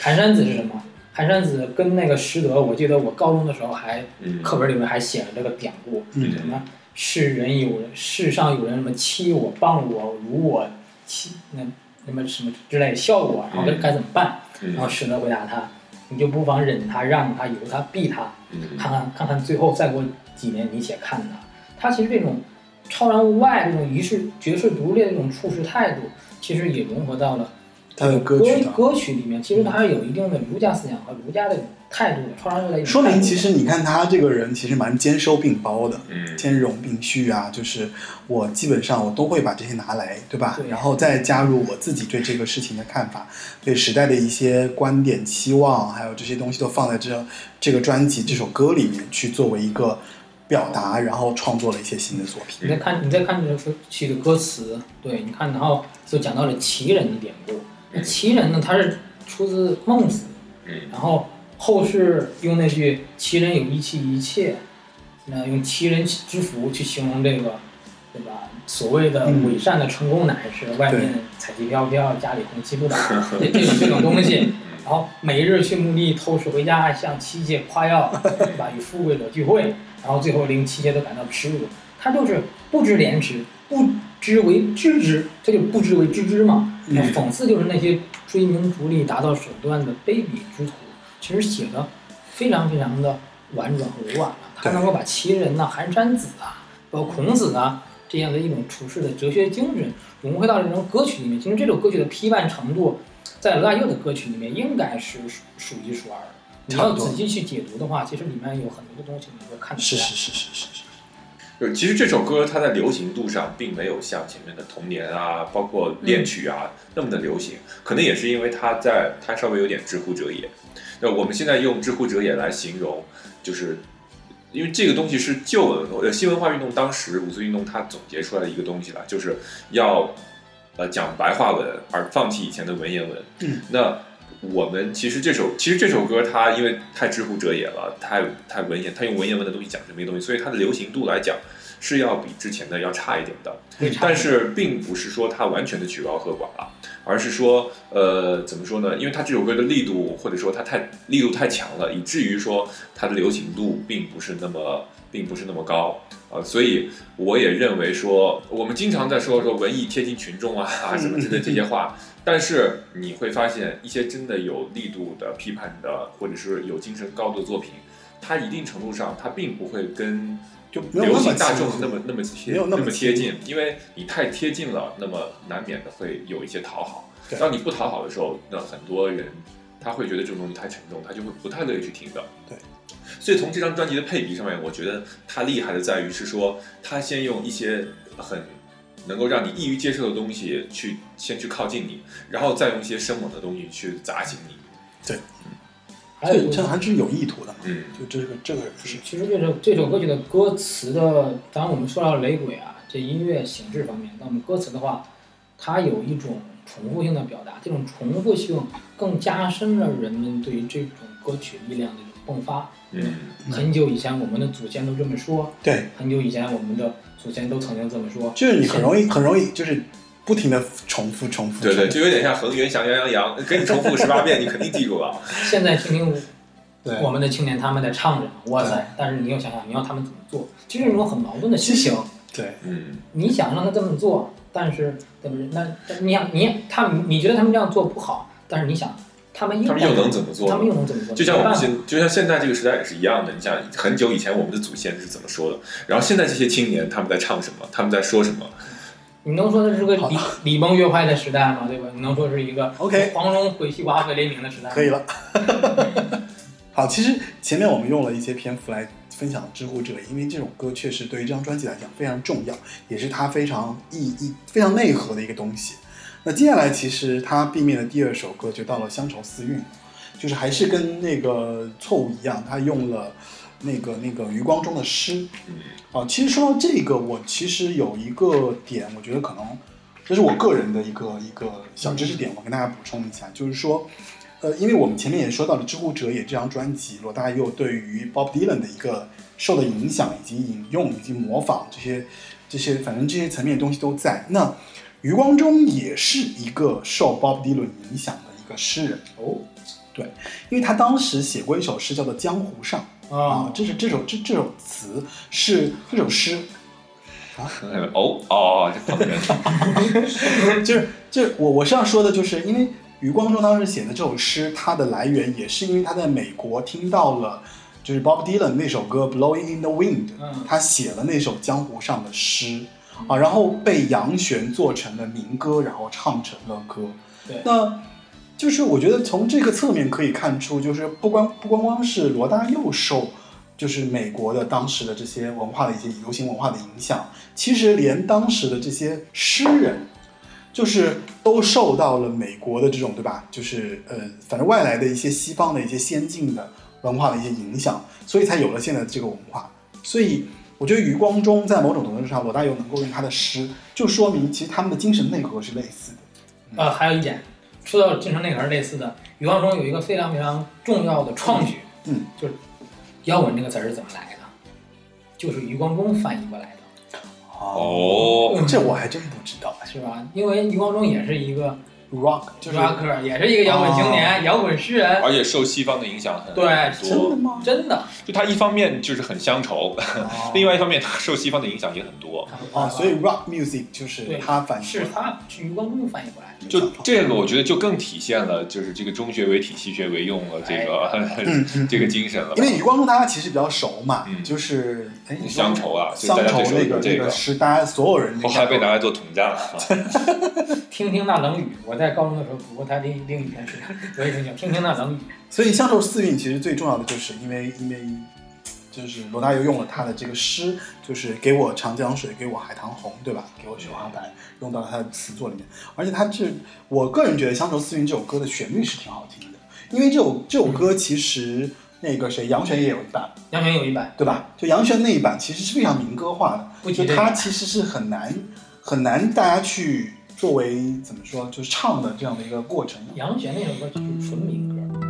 寒山子是什么？寒山子跟那个师德，我记得我高中的时候还嗯，课本里面还写了这个典故，嗯什么世人有人，世上有人什么欺我、谤我、辱我、欺那什么什么之类笑我，然后该嗯该怎么办？嗯然后师德回答他，你就不妨忍他、让他、由他、避他，嗯看看看看最后再过几年你且看他。他其实这种超然物外、这种与世绝世独立的这种处事态度，其实也融合到了他的歌歌曲。歌曲里面，其实他是有一定的儒家思想和儒家的态度的，超然物外说明其实你看他这个人其实蛮兼收并包的，嗯兼容并蓄啊，就是我基本上我都会把这些拿来，对吧？对然后再加入我自己对这个事情的看法，对时代的一些观点、期望，还有这些东西都放在这这个专辑、这首歌里面去作为一个表达，然后创作了一些新的作品。你再看，你再看这首曲的歌词，对，你看，然后就讲到了奇人的典故。那齐人呢，他是出自孟子，嗯然后后世用那句“奇人有一妻一妾”，那用奇人之福去形容这个，对吧？所谓的嗯伪善的成功乃是外面彩旗飘飘，家里红旗不倒，这这种这种东西。然后每日去墓地偷食回家，向妻妾夸耀，对吧？与富贵者聚会，然后最后令妻妾都感到耻辱。他就是不知廉耻，不知为知之，他就不知为知之嘛。嗯讽刺就是那些追名逐利、达到手段的卑鄙之徒。其实写的非常非常的婉转和委婉了。他能够把齐人呐、寒山子啊，包括孔子啊这样的一种处世的哲学精神融汇到这种歌曲里面。其实这首歌曲的批判程度，在罗大佑的歌曲里面应该是数数一数二的。你要仔细去解读的话，其实里面有很多的东西你会看出来。是是是是是是，就其实这首歌它在流行度上并没有像前面的《童年》啊，包括恋曲啊、那么的流行，可能也是因为它在它稍微有点知乎者也。那我们现在用知乎者也来形容，就是因为这个东西是旧文呃新文化运动当时五四运动它总结出来的一个东西了，就是要呃讲白话文而放弃以前的文言文。嗯，那我们其实这首其实这首歌它因为太知乎者也了，太太文言，它用文言文的东西讲这么一个东西，所以它的流行度来讲是要比之前的要差一点的。但是并不是说它完全的曲高和寡了，而是说，呃，怎么说呢？因为它这首歌的力度或者说它太力度太强了，以至于说它的流行度并不是那么并不是那么高啊、呃所以我也认为说，我们经常在说说文艺贴近群众啊啊什么之类这些话，但是你会发现一些真的有力度的批判的，或者是有精神高度的作品，它一定程度上它并不会跟就流行大众那么那么贴那么贴近，因为你太贴近了，那么难免的会有一些讨好。当你不讨好的时候，那很多人他会觉得这种东西太沉重，他就会不太乐意去听的。对。所以从这张专辑的配比上面，我觉得它厉害的在于是说，它先用一些很能够让你易于接受的东西去先去靠近你，然后再用一些生猛的东西去砸醒你。对还有这这还是有意图的？嗯就这个这个不是其实这首这首歌曲的歌词的，当然我们说到雷鬼啊，这音乐形式方面，那我们歌词的话，它有一种重复性的表达，这种重复性更加深了人们对于这种歌曲力量的迸发。嗯很久以前我们的祖先都这么说，对，很久以前我们的祖先都曾经这么说。就是你很容易很容易就是不停的重复重复。对对，就有点像恒源祥羊羊羊，给 你重复十八遍，你肯定记住了。现在听听对我们的青年他们在唱着，哇塞！但是你又想想，你要他们怎么做，其实一种很矛盾的心情。对嗯你想让他这么做，但是对不对？那你想你他们你觉得他们这样做不好，但是你想他们又他们又能怎么做他们又能怎么做？就像我们现，就像现在这个时代也是一样的。你想，很久以前我们的祖先是怎么说的，然后现在这些青年他们在唱什么，他们在说什么？你能说这是个礼礼崩乐坏的时代吗？对吧？你能说是一个 OK 黄龙毁西瓜和雷鸣的时代？可以了。好，其实前面我们用了一些篇幅来分享《知乎者》，因为这首歌确实对于这张专辑来讲非常重要，也是它非常意义、非常内核的一个东西。那接下来其实他 B 面的第二首歌就到了《乡愁四韵》，就是还是跟那个错误一样，他用了那个那个余光中的诗。啊，其实说到这个，我其实有一个点，我觉得可能这是我个人的一个一个小知识点，我跟大家补充一下，就是说。呃，因为我们前面也说到了《知乎者也》这张专辑，罗大佑对于 Bob Dylan 的一个受的影响，以及引用以及模仿这些这些，反正这些层面的东西都在。那余光中也是一个受 Bob Dylan 影响的一个诗人。哦，对，因为他当时写过一首诗叫做《江湖上》啊，这是这首这这首词是这首诗，啊。哦哦，就是 就是我我是要说的，就是因为。余光中当时写的这首诗，它的来源也是因为他在美国听到了，就是 Bob Dylan 那首歌《Blowing in the Wind》，他写了那首江湖上的诗，啊，然后被杨玄做成了民歌，然后唱成了歌。对，那就是我觉得从这个侧面可以看出，就是不光不光光是罗大佑受，就是美国的当时的这些文化的一些流行文化的影响，其实连当时的这些诗人。就是都受到了美国的这种，对吧？就是呃，反正外来的一些西方的一些先进的文化的一些影响，所以才有了现在的这个文化。所以我觉得余光中在某种程度上，罗大佑能够用他的诗，就说明其实他们的精神内核是类似的。呃，还有一点，说到精神内核是类似的，余光中有一个非常非常重要的创举，嗯，就是摇滚这个词儿是怎么来的？就是余光中翻译过来的。哦，这我还真不知道，是吧？因为余光中也是一个 rock，就是 rocker，也是一个摇滚青年、摇滚诗人，而且受西方的影响很对，多。真的吗？真的。就他一方面就是很乡愁，另外一方面他受西方的影响也很多。啊，所以 rock music 就是他反，是他是余光中翻译过来的。就这个，我觉得就更体现了，就是这个中学为体，西学为用了这个这个精神了。因为余光中大家其实比较熟嘛，嗯就是哎，乡愁啊，乡愁那个这个是大家所有人后来被拿来做统战了。听听那冷雨，我在高中的时候读过他另另一篇诗，我也挺喜欢听听那冷雨。所以乡愁四韵其实最重要的就是因为因为就是罗大佑用了他的这个诗，就是给我长江水，给我海棠红，对吧？给我雪花白，用到了他的词作里面。而且他这，我个人觉得乡愁四韵这首歌的旋律是挺好听的，因为这首这首歌其实那个谁杨泉也有一版，杨泉有一版，对吧？就杨泉那一版其实是非常民歌化的，就不提这个它其实是很难很难大家去作为怎么说，就是唱的这样的一个过程。杨弦那首歌就是纯民歌。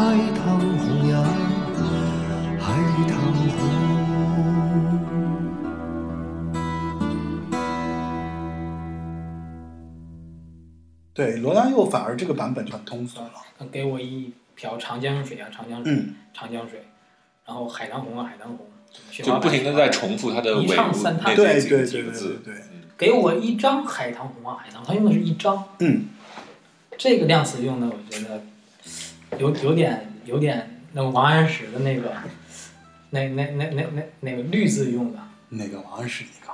海棠红呀海棠红对罗大佑反而这个版本就很通算了。他给我一瓢长江水啊长江水长江水然后海棠红啊海棠红就不停的在重复他的尾部对对对对对。给我一张海棠红啊海棠他用的是一张。嗯。这个量词用的我觉得有有点有点那个王安石的那个那那那那那那个绿字用的。那个王安石那个，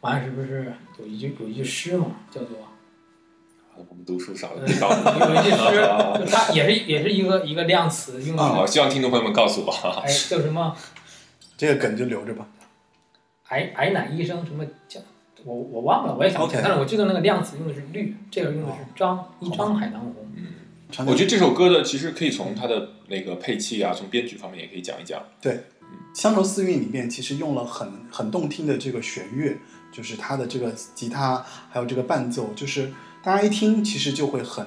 王安石不是有一句有一句诗嘛，叫做我们读书少？有一句诗，就它也是也是一个一个量词用的好，是，希望听众朋友们告诉我。哎叫什么？这个梗就留着吧。矮矮奶医生什么叫？我我忘了，我也想不起来但是我记得那个量词用的是绿，这个用的是张，一张海棠红。我觉得这首歌的其实可以从它的那个配器啊，从编曲方面也可以讲一讲。对，乡愁四韵里面其实用了很很动听的这个弦乐，就是它的这个吉他还有这个伴奏，就是大家一听其实就会很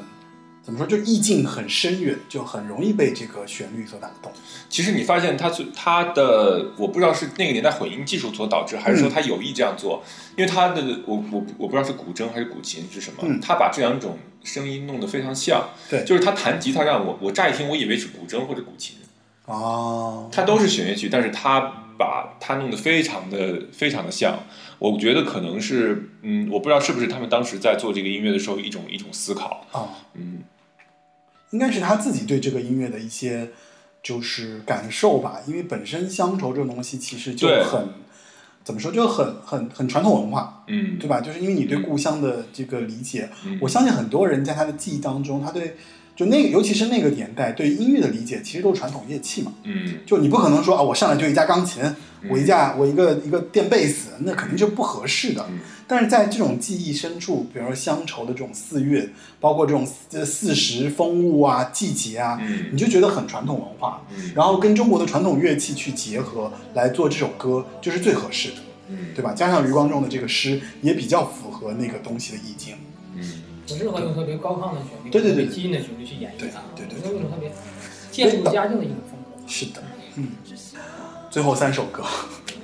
怎么说，就意境很深远，就很容易被这个旋律所打动。其实你发现它最它的，我不知道是那个年代混音技术所导致，还是说他有意这样做，因为他的我我我不知道是古筝还是古琴是什么，嗯他把这两种声音弄得非常像。对。就是他弹吉他让我我乍一听我以为是古筝或者古琴，哦，它都是弦乐曲，但是他把它弄得非常的非常的像。我觉得可能是，嗯，我不知道是不是他们当时在做这个音乐的时候一种一种思考，啊，嗯，应该是他自己对这个音乐的一些就是感受吧，因为本身乡愁这种东西其实就很怎么说，就很很很传统文化，嗯，对吧？就是因为你对故乡的这个理解，嗯我相信很多人在他的记忆当中，他对就那个尤其是那个年代对音乐的理解，其实都是传统乐器嘛。嗯就你不可能说啊，我上来就一架钢琴，嗯我一架我一个一个电贝斯，那肯定就不合适的。嗯但是在这种记忆深处，比如说乡愁的这种四月，包括这种呃四时风物啊、季节啊，嗯你就觉得很传统文化。嗯然后跟中国的传统乐器去结合来做这首歌，就是最合适的，嗯对吧？加上余光中的这个诗，也比较符合那个东西的意境。嗯，不适合用特别高亢的旋律，对对对特别激进的旋律去演绎它，对对对我觉得用特别渐入佳境的一种风格。是的，嗯。最后三首歌，嗯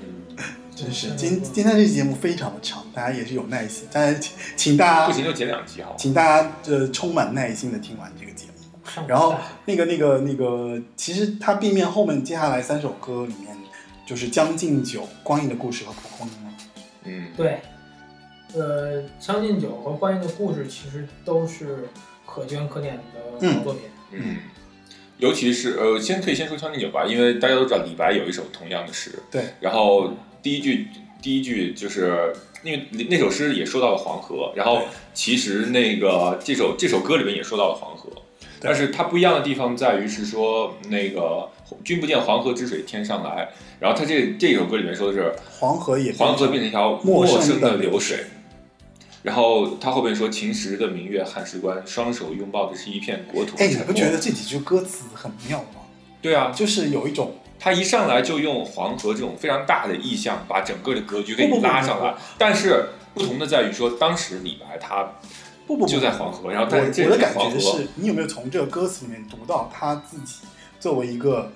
真是今今天这期节目非常的长，大家也是有耐心，大家请请大家不行就剪两集好了。请大家呃充满耐心的听完这个节目。然后那个那个那个，其实它 B 面后面接下来三首歌里面，就是《将进酒》《光阴的故事》和《蒲公英》。嗯对，呃，《将进酒》和《光阴的故事》其实都是可圈可点的好作品。嗯，尤其是呃，先可以先说《将进酒》吧，因为大家都知道李白有一首同样的诗。对。然后第一句第一句就是因为那首诗也说到了黄河，然后其实那个这首这首歌里面也说到了黄河，但是它不一样的地方在于是说那个君不见黄河之水天上来，然后它这这首歌里面说的是黄河也黄河变成一条陌陌生生的的流水。然后他后边说：“秦时的明月汉时关，双手拥抱的是一片国土的哎，你。不觉得这几句歌词很妙吗？对啊，就是有一种他一上来就用黄河这种非常大的意象，把整个的格局给你不不不拉上来。但是不同的在于说，当时李白他不不不就在黄河，然后我但是我的感个黄河觉是，你有没有从这个歌词里面读到他自己作为一个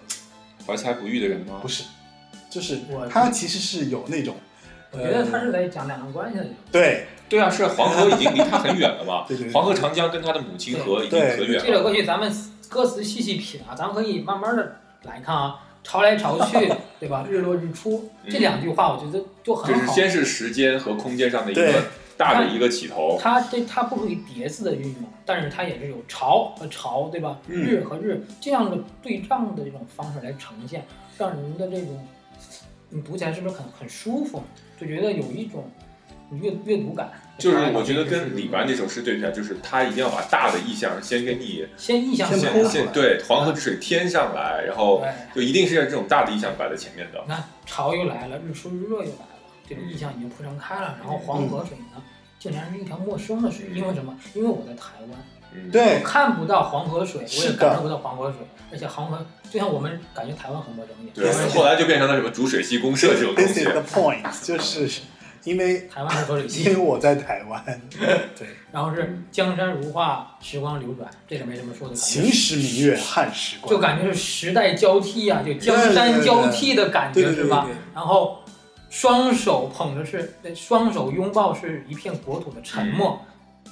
怀才不遇的人吗不？是，就是我他其实是有那种，我觉得他是在讲两岸关系的。对对啊，是黄河已经离他很远了嘛对 对。对黄河长江跟他的母亲河已经对很远这首了。歌曲咱们歌词细细品啊，咱们可以慢慢的来看啊，潮来潮去，对吧？日落日出嗯这两句话，我觉得就就是很好。先是时间和空间上的一个大的一个起头。它这它不属于叠字的运用，但是它也是有潮和潮，对吧？嗯日和日这样的对仗的这种方式来呈现，让人的这种你读起来是不是很很舒服？就觉得有一种阅阅读感。就是我觉得跟李白那首诗对比起来，就是他一定要把大的意象先给你先意象先先对黄河之水天上来，然后哎，就一定是要这种大的意象摆在前面的。你看潮又来了，日出日落又来了，这个意象已经铺陈开了。然后黄河水呢，竟然是一条陌生的水，因为什么？因为我在台湾，嗯，对我看不到黄河水，我也感受不到黄河水，而且黄河就像我们感觉台湾很陌生一样。对后来就变成了什么煮水系公社这种东 This 西 is。the point，就是因为台湾是因，为我在台湾，对，然后是江山如画，时光流转，这是没什么说的。感秦时明月汉时关，就感觉是时代交替啊，就江山交替的感觉是吧对？然后双手捧着是，双手拥抱是一片国土的沉默，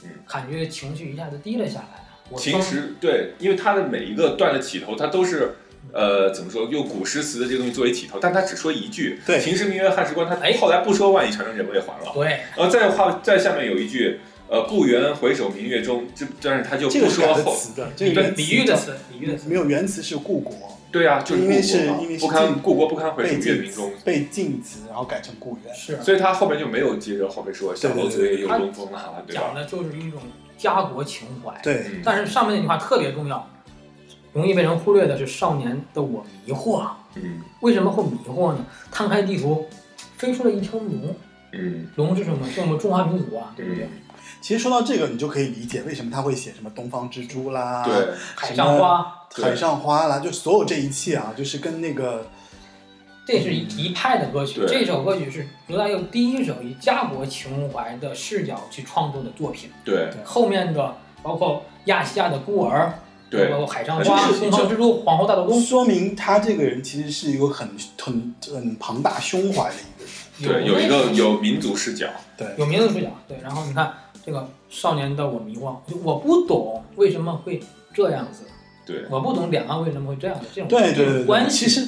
嗯感觉情绪一下子低了下来。我其说实对，因为他的每一个段的起头，他都是。呃，怎么说？用古诗词的这个东西作为起头，但他只说一句“对秦时明月汉时关”，他哎后来不说“万里长城人未还”了。对，然后再话再下面有一句，呃，故园回首明月中，这但是他就不说后，词的，这个比喻的词，比喻的词没。有原词是故国，对啊，就是因为故国嘛是因为是不堪故国不堪回首月明中，被禁词，然后改成故园。是所以他后面就没有接着后面说小楼昨夜又东风啊，对吧？讲的就是一种家国情怀。对，嗯但是上面那句话特别重要，容易被人忽略的是少年的我迷惑。嗯为什么会迷惑呢？摊开地图，飞出了一条龙，嗯龙是什么？是我们中华民族啊，对不对？其实说到这个，你就可以理解为什么他会写什么东方之珠啦，对，海上花，海上花啦，就所有这一切啊，就是跟那个这是一一派的歌曲。对这首歌曲是罗大佑第一首以家国情怀的视角去创作的作品。对后面的包括亚细亚的孤儿，对包括海上花、就是东方之珠、皇后大道东，说明他这个人其实是一个很很很庞大胸怀的一个人。对，有一个有民族视角，对，有民族视角。对，然后你看这个少年的我迷惘，就我不懂为什么会这样子，对我不懂两岸为什么会这样子，这种对对这种对对，关系其实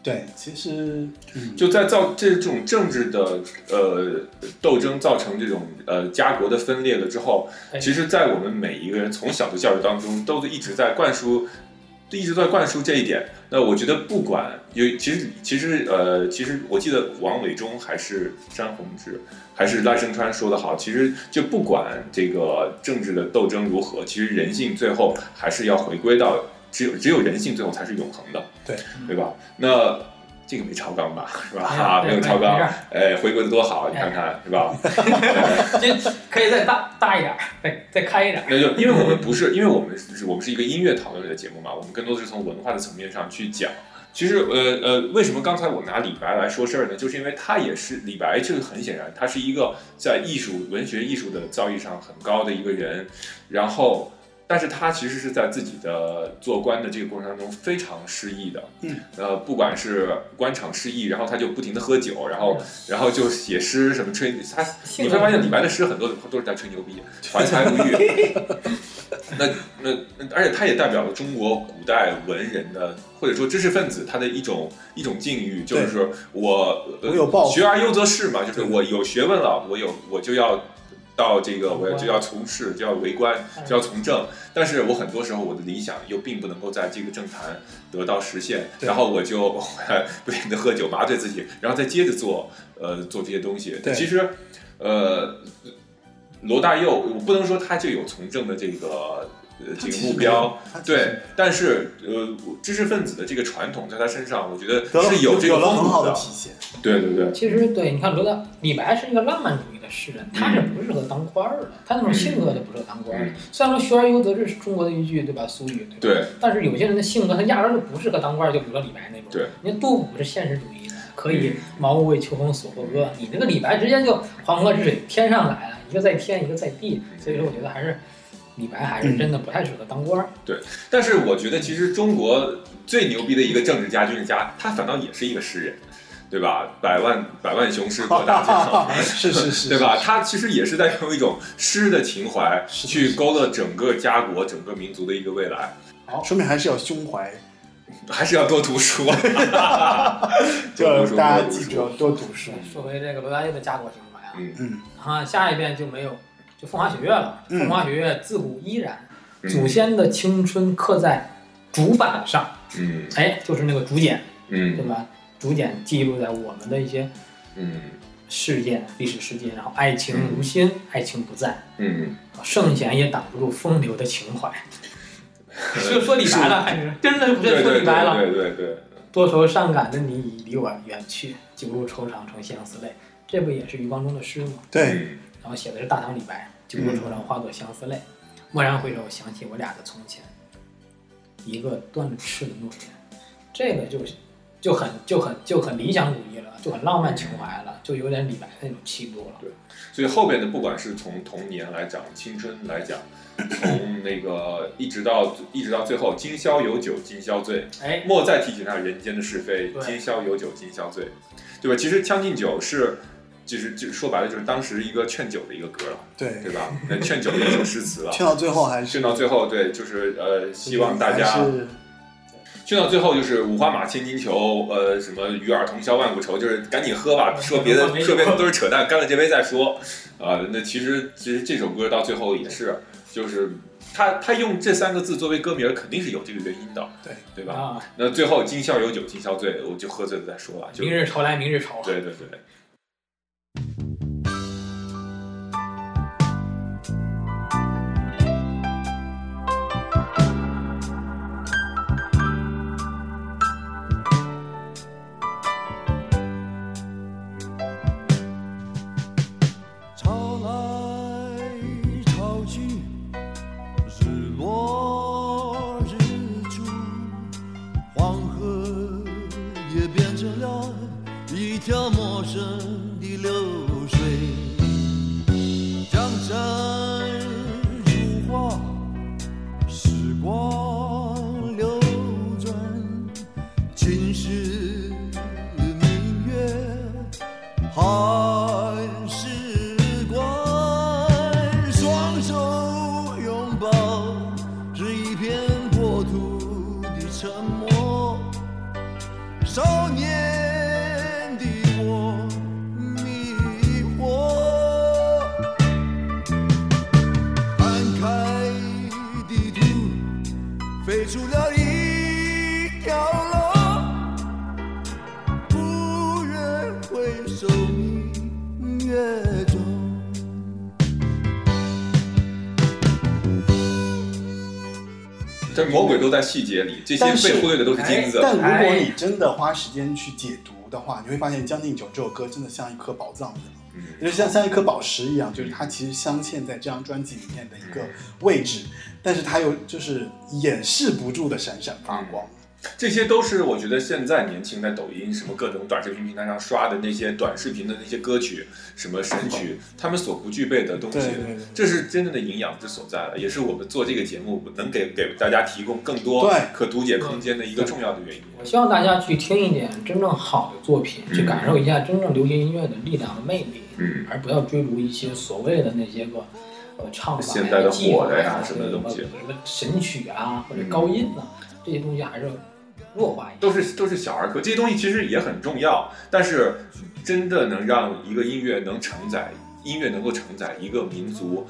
对，其实嗯，就在造这种政治的呃斗争造成这种呃家国的分裂了之后，哎其实，在我们每一个人从小的教育当中，都一直在灌输，一直在灌输这一点。那我觉得，不管有其实其实呃，其实我记得王伟忠还是张宏志还是赖声川说的好，其实就不管这个政治的斗争如何，其实人性最后还是要回归到只有只有人性最后才是永恒的，对对吧？那这个没超纲吧，是吧？哎啊，没有超纲哎，回归的多好，你看看，是吧？这可以再大大一点儿，再再开一点儿。那就因为我们不是，因为我们是我们是一个音乐讨论类的节目嘛，我们更多的是从文化的层面上去讲。其实，呃呃，为什么刚才我拿李白来说事儿呢？就是因为他也是李白，这个很显然，他是一个在艺术、文学、艺术的造诣上很高的一个人。然后，但是他其实是在自己的做官的这个过程当中非常失意的。嗯，呃，不管是官场失意，然后他就不停的喝酒，然后然后就写诗什么吹他。你会发现李白的诗很多都是在吹牛逼，怀才不遇。那那那而且他也代表了中国古代文人的或者说知识分子他的一种一种境遇，就是说我学而优则仕嘛，就是我有学问了，我有我就要。到这个，我要就要从事，就要为官，就要从政。但是我很多时候我的理想又并不能够在这个政坛得到实现，然后我就不停的喝酒麻醉自己，然后再接着做呃做这些东西。对其实呃，罗大佑，我不能说他就有从政的这个呃这个目标，对，但是呃知识分子的这个传统在他身上，我觉得是有这个了很。好的体现。对对对，其实对，你看罗大李白是一个浪漫主义的诗人，他是不适合当官儿的，他那种性格就不适合当官儿。嗯虽然说学而优则仕是中国的一句对吧俗语，对？对但是有些人的性格他压根儿就不适合当官儿，就比如说李白那种。对，你看杜甫是现实主义的，可以茅屋为秋风所破歌，你那个李白直接就黄河之水天上来了，一个在天，一个在地，所以说我觉得还是李白还是真的不太适合当官儿。对但是我觉得其实中国最牛逼的一个政治家、军事家，他反倒也是一个诗人，对吧？百万百万雄师过大江。是是是，对吧？他其实也是在用一种诗的情怀去勾勒整个家国、整个民族的一个未来，好说明还是要胸怀，还是要多读书。就大家记住要多读书。说回这个罗大佑的家国情怀啊，嗯嗯，啊，下一遍就没有就风花雪月了。嗯风花雪月自古依然，嗯祖先的青春刻在竹板上，嗯哎，就是那个竹简，嗯对嗯吧？竹简记录在我们的一些嗯事件、历史事件，然后爱情如新，爱情不在，嗯，圣贤也挡不住风流的情怀。说说李白了，还是真的不是说李白了。对对对，多愁善感的你已离我远去，酒入愁肠成相思泪。这不也是余光中的诗吗？对，嗯然后写的是大唐李白，酒入愁肠化作相思泪，蓦然回首，想起我俩的从前，一个断了翅的诺言。这个就就很就很就很理想主义了，就很浪漫情怀了，就有点李白那种气度了。对所以后边的不管是从童年来讲，青春来讲，从那个一直到一直到最后，今宵有酒今宵醉，哎，莫再提起那人间的是非，今宵有酒今宵醉，对吧？其实《将进酒》是就是就说白了就是当时一个劝酒的一个歌了，对，对吧？那劝酒的一首诗词了。劝到最后还是劝到最后，对，就是呃，希望大家还是劝到最后就是五花马，千金裘，呃，什么与尔同销万古愁，就是赶紧喝吧，说别的说别的都是扯淡，干了这杯再说。啊、那其实其实这首歌到最后也是，就是他他用这三个字作为歌名，肯定是有这个原因的，对对吧？啊，那最后今宵有酒今宵醉，我就喝醉了再说吧，就明日愁来明日愁。对对对。这魔鬼都在细节里，这些被忽略的都是金子。但如果你真的花时间去解读的话，你会发现《将进酒》这首歌真的像一颗宝藏一样。嗯就像像一颗宝石一样，就是它其实镶嵌在这张专辑里面的一个位置，但是它又就是掩饰不住的闪闪发光。这些都是我觉得现在年轻在抖音什么各种短视频平台上刷的那些短视频的那些歌曲，什么神曲，他们所不具备的东西对。对对，这是真正的营养之所在了，也是我们做这个节目能给给大家提供更多可读解空间的一个重要的原因。我希望大家去听一点真正好的作品，嗯去感受一下真正流行音乐的力量和魅力，嗯，而不要追逐一些所谓的那些个呃唱法现在的技的呀什么的东西。什么神曲啊或者高音啊，这些东西还是弱化一些。都是都是小儿科，这些东西其实也很重要，但是真的能让一个音乐能承载，音乐能够承载一个民族，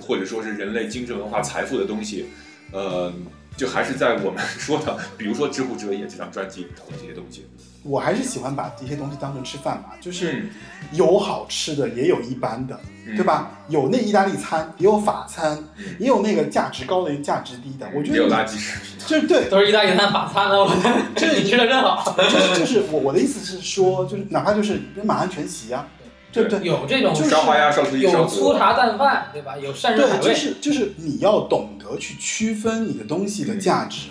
或者说是人类精神文化财富的东西，呃，就还是在我们说的，比如说《知乎者也》这张专辑里头的这些东西。我还是喜欢把这些东西当成吃饭吧，就是嗯有好吃的，也有一般的，嗯对吧？有那意大利餐，也有法餐，嗯也有那个价值高的，价值低的。我觉也有垃圾食品。就是对，都是意大利餐、法餐的，我这 你吃的真好。就是就是我我的意思是说，就是哪怕就是马鞍全席啊，对不对？有这种就是烧花鸭、烧雏鸡、有粗，茶淡饭，对吧？有膳食海对，就，是就是你要懂得去区分你的东西的价值。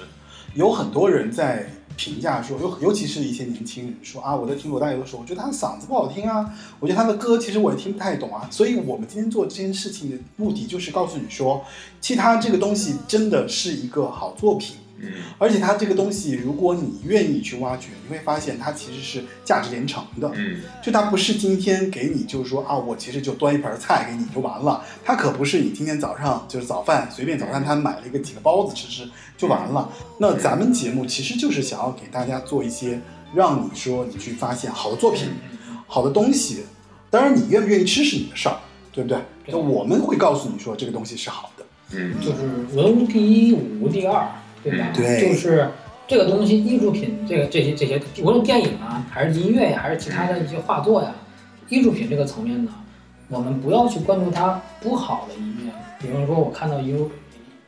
有很多人在评价说，尤尤其是一些年轻人说啊，我在听罗大佑的时候，我觉得他的嗓子不好听啊，我觉得他的歌其实我也听不太懂啊。所以我们今天做这件事情的目的就是告诉你说，其他这个东西真的是一个好作品。嗯而且它这个东西，如果你愿意去挖掘，你会发现它其实是价值连城的。嗯就它不是今天给你，就是说啊，我其实就端一盘菜给你就完了。它可不是你今天早上就是早饭随便早餐摊买了一个几个包子吃吃就完了。那咱们节目其实就是想要给大家做一些，让你说你去发现好的作品、好的东西。当然，你愿不愿意吃是你的事儿，对不对？对就我们会告诉你说这个东西是好的。嗯就是文无第一，武无第二，对吧？就是这个东西，艺术品，这个这些这些，无论电影啊，还是音乐呀，还是其他的一些画作呀，艺术品这个层面呢，我们不要去关注它不好的一面。比方说，我看到一个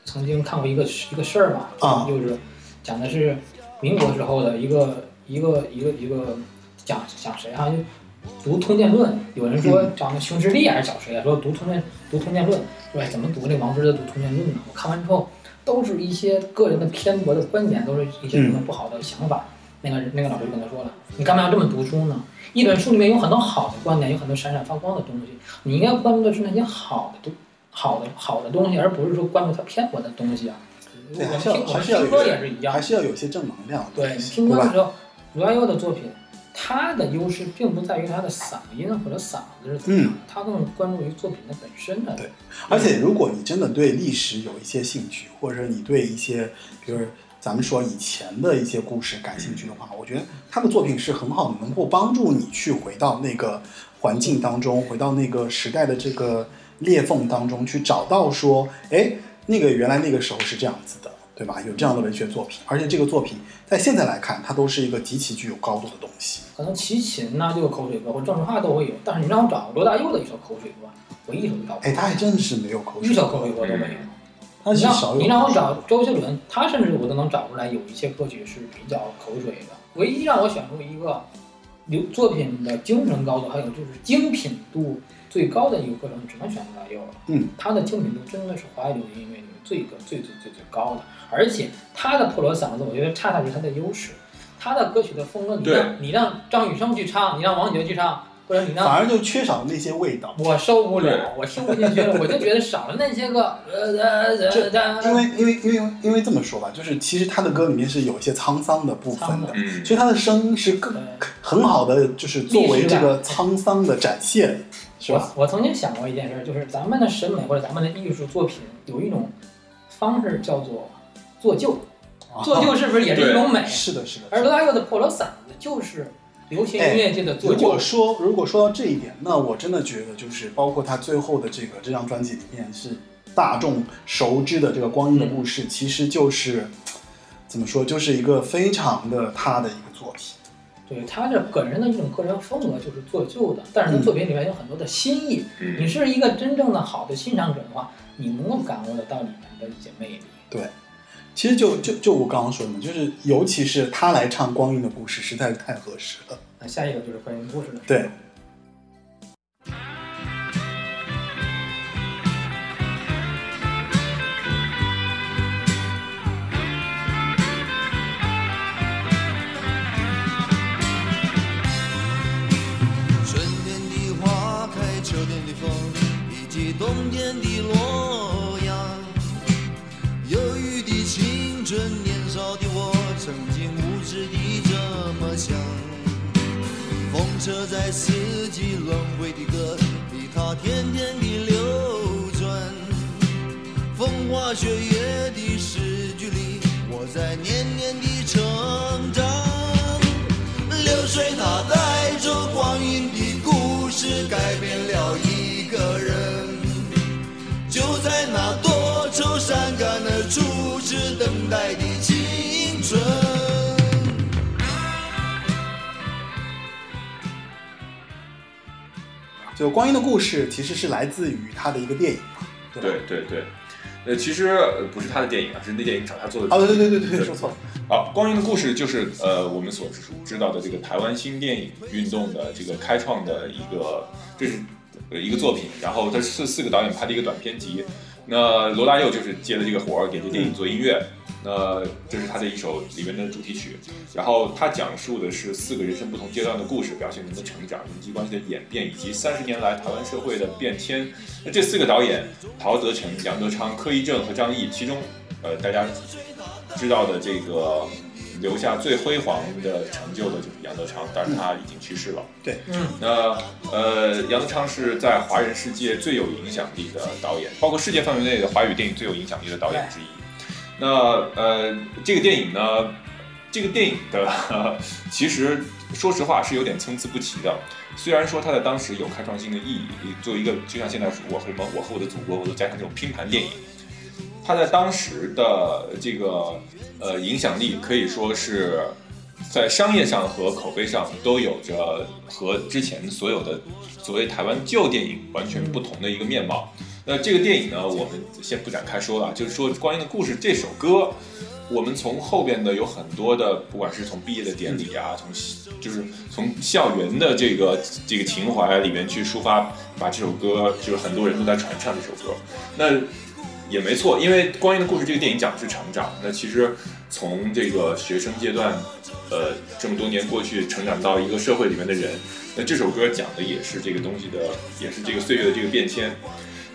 曾经看过一个一个事儿吧，啊就是讲的是民国时候的一个一个一个一个讲讲谁啊？就读《通鉴论》，有人说讲的熊十力还是讲谁啊？说读《通鉴读《通鉴论》，说哎怎么读那王之的读《通鉴论》呢？我看完之后，都是一些个人的偏颇的观点，都是一些什么不好的想法。那个那个老师就跟他说了，你干嘛要这么读书呢？一本书里面有很多好的观点，有很多闪闪发光的东西，你应该关注的是那些好的东好的好的东西，而不是说关注他偏颇的东西啊。还是要还是要听歌也是一样还，是要有些正能量对？听歌的时候，罗大佑的作品，他的优势并不在于他的嗓音或者嗓子是怎么样，嗯。他更关注于作品的本身的。对。而且，如果你真的对历史有一些兴趣，或者是你对一些，比如咱们说以前的一些故事感兴趣的话，我觉得他的作品是很好的，能够帮助你去回到那个环境当中，回到那个时代的这个裂缝当中，去找到说，哎，那个原来那个时候是这样子的，对吧？有这样的文学作品，而且这个作品在现在来看，它都是一个极其具有高度的东西。可能齐秦呐、这个口水歌或者郑智化都会有，但是你让我找罗大佑的一首口水歌，我一首都找不哎，到，他还真是没有口水歌，一首口水歌都没有。他是你让少有。你让我找周杰伦，他甚至我都能找出来有一些歌曲是比较口水的。唯一让我选出一个流作品的精神高度，还有就是精品度最高的一个歌手，只能选罗大佑了。嗯，他的精品度真的是华语流行音乐里面最高最最最最高的，而且他的破锣嗓子，我觉得恰恰是他的优势。他的歌曲的风格，你让你让张雨生去唱，你让王杰去唱，或者你让反而就缺少了那些味道。我受不了，我听不进去了，我就觉得少了那些个呃呃呃呃，因为因为因为因为这么说吧，就是其实他的歌里面是有一些沧桑的部分的，嗯，所以他的声音是更很好的，就是作为这个沧桑的展现，是吧？我我曾经想过一件事，就是咱们的审美或者咱们的艺术作品有一种方式叫做做旧，做旧是不是也是一种美？啊是的，是的。而罗大佑的破锣嗓子就是流行音乐界的做旧如果。说如果说到这一点，那我真的觉得就是包括他最后的这个这张专辑里面是大众熟知的这个《光阴的故事》，其实就是怎么说，就是一个非常的他的一个作品。对他这个人的一种个人风格就是做旧的，但是他作品里面有很多的新意。你嗯，是一个真正的好的欣赏者的话，你能够感悟得到里面的一些魅力。其实就就就我刚刚说的嘛，就是尤其是他来唱《光阴的故事》，实在是太合适了。那下一个就是光阴的故事了。对，春天的花开，秋天的风，以及冬天的年少的我，曾经无知地这么想。风车在四季轮回的歌里，它天天地流转。风花雪月的诗句里，我在年年地成长。流水它带次等待的青春。就《光阴的故事》其实是来自于他的一个电影嘛，对？对对对。呃，其实呃不是他的电影啊，是那电影找他做的。哦，对对对对对，说错了。好，《光阴的故事》就是呃我们所知道的这个台湾新电影运动的这个开创的一个，这是呃一个作品。然后它是四个导演拍的一个短片集。那罗大佑就是接了这个活儿，给这电影做音乐。那这是他的一首里面的主题曲。然后他讲述的是四个人生不同阶段的故事，表现人的成长、人际关系的演变，以及三十年来台湾社会的变迁。那这四个导演，陶德成、杨德昌、柯一正和张译，其中呃大家知道的这个留下最辉煌的成就的就是杨德昌，但是他已经去世了。嗯，那呃，杨德昌是在华人世界最有影响力的导演，包括世界范围内的华语电影最有影响力的导演之一。那呃，这个电影呢，这个电影的、其实说实话是有点参差不齐的。虽然说它在当时有开创性的意义，作为一个就像现在我和什么我和我的祖国，我都加上这种拼盘电影，它在当时的这个呃影响力可以说是在商业上和口碑上都有着和之前所有的所谓台湾旧电影完全不同的一个面貌。那这个电影呢，我们先不展开说了，就是说《光阴的故事》这首歌，我们从后边的有很多的，不管是从毕业的典礼啊，从就是从校园的这个这个情怀里面去抒发，把这首歌就是很多人都在传唱这首歌。那也没错，因为《光阴的故事》这个电影讲的是成长。那其实从这个学生阶段，呃，这么多年过去，成长到一个社会里面的人，那这首歌讲的也是这个东西的，也是这个岁月的这个变迁。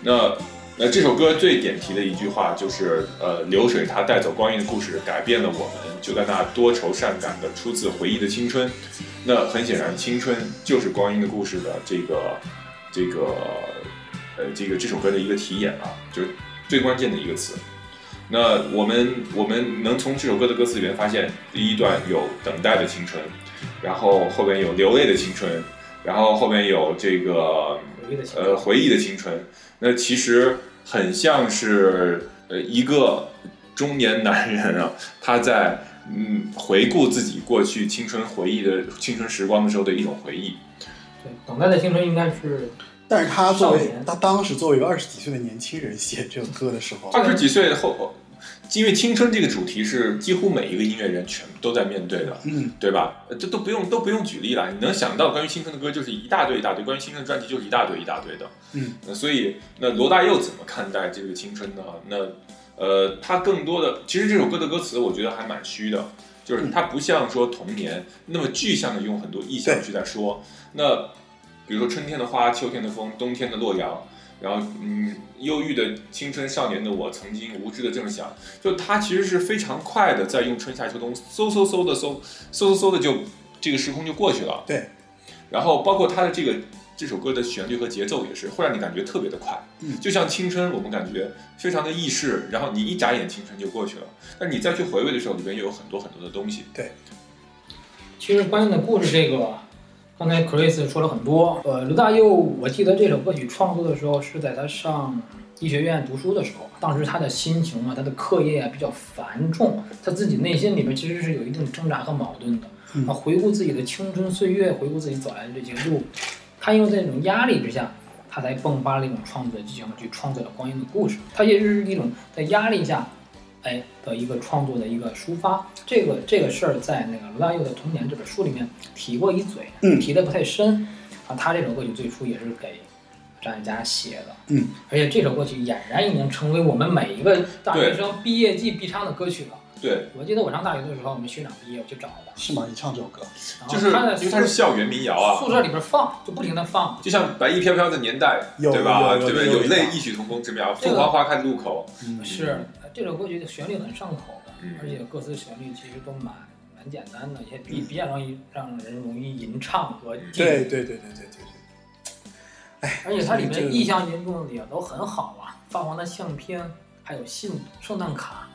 那那这首歌最点题的一句话就是，呃，流水它带走光阴的故事，改变了我们，就在那多愁善感的出自回忆的青春。那很显然，青春就是光阴的故事的这个这个呃这个这首歌的一个题眼啊，就是最关键的一个词。那我们我们能从这首歌的歌词里面发现，第一段有等待的青春，然后后边有流泪的青春，然后后边有这个呃回忆的青春，那其实很像是呃一个中年男人啊，他在嗯回顾自己过去青春回忆的青春时光的时候的一种回忆。对，等待的青春应该是但是他作为他当时作为一个二十几岁的年轻人写这首歌的时候，二十几岁后，因为青春这个主题是几乎每一个音乐人全部都在面对的，嗯，对吧？呃这都不用都不用举例了，你能想到关于青春的歌就是一大堆一大堆，关于青春的专辑就是一大堆一大堆的。嗯，那所以那罗大佑怎么看待这个青春呢？那呃，他更多的其实这首歌的歌词我觉得还蛮虚的，就是它不像说童年那么具象的用很多意象去在说。那比如说春天的花，秋天的风，冬天的洛阳。然后，嗯，忧郁的青春少年的我，曾经无知的这么想，就他其实是非常快的，在用春夏秋冬嗖嗖嗖的嗖嗖嗖嗖的就这个时空就过去了。对。然后包括他的这个这首歌的旋律和节奏也是会让你感觉特别的快，嗯就像青春，我们感觉非常的易逝，然后你一眨眼青春就过去了，但你再去回味的时候，里边又有很多很多的东西。对其实关键的故事这个，刚才 Chris 说了很多。呃，刘大佑，我记得这首歌曲创作的时候是在他上医学院读书的时候，当时他的心情啊，他的课业啊比较繁重，他自己内心里面其实是有一定挣扎和矛盾的。嗯啊，回顾自己的青春岁月，回顾自己走来的这些路，他因为在这种压力之下，他才迸发了一种创作的激情，去创作了光阴的故事。他也是一种在压力下，哎的一个创作的一个抒发。这个这个事儿在那个罗大佑的《童年》这本书里面提过一嘴，嗯提的不太深。啊，他这首歌曲最初也是给张艾嘉写的，嗯，而且这首歌曲俨然已经成为我们每一个大学生毕业季必唱的歌曲了。对，我记得我上大学的时候，我们学长毕业，我去找的，是吗？你唱这首歌，就是因为它是校园民谣啊，宿舍里边放，就不停的放。就像白衣飘飘的年代，对吧？对不对？有有有泪异曲同工之妙，这个凤凰花开的路口，嗯，是这首歌曲的旋律很上口的，嗯而且歌词旋律其实都蛮蛮简单的，也比比较容易让人容易吟唱和记忆。对对对对对对对，哎，而且它里面意象运用的也都很好啊，发黄的相片，还有信、圣诞卡。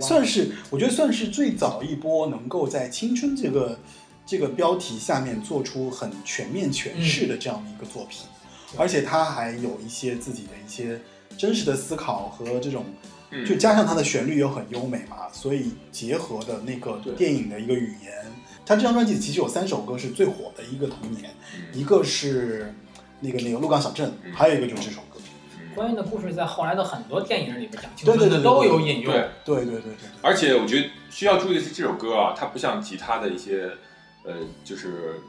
算是我觉得算是最早一波能够在青春这个这个标题下面做出很全面诠释的这样的一个作品，对而且他还有一些自己的一些真实的思考和这种，嗯。就加上它的旋律又很优美嘛，所以结合的那个电影的一个语言，它这张专辑其实有三首歌是最火的一个童年，嗯。一个是那个那个鹿港小镇，嗯还有一个就是这首歌，关于的故事在后来的很多电影里面讲青对对对对都有引用。对，对对对对对，而且我觉得需要注意的是，这首歌啊，它不像其他的一些，呃，就是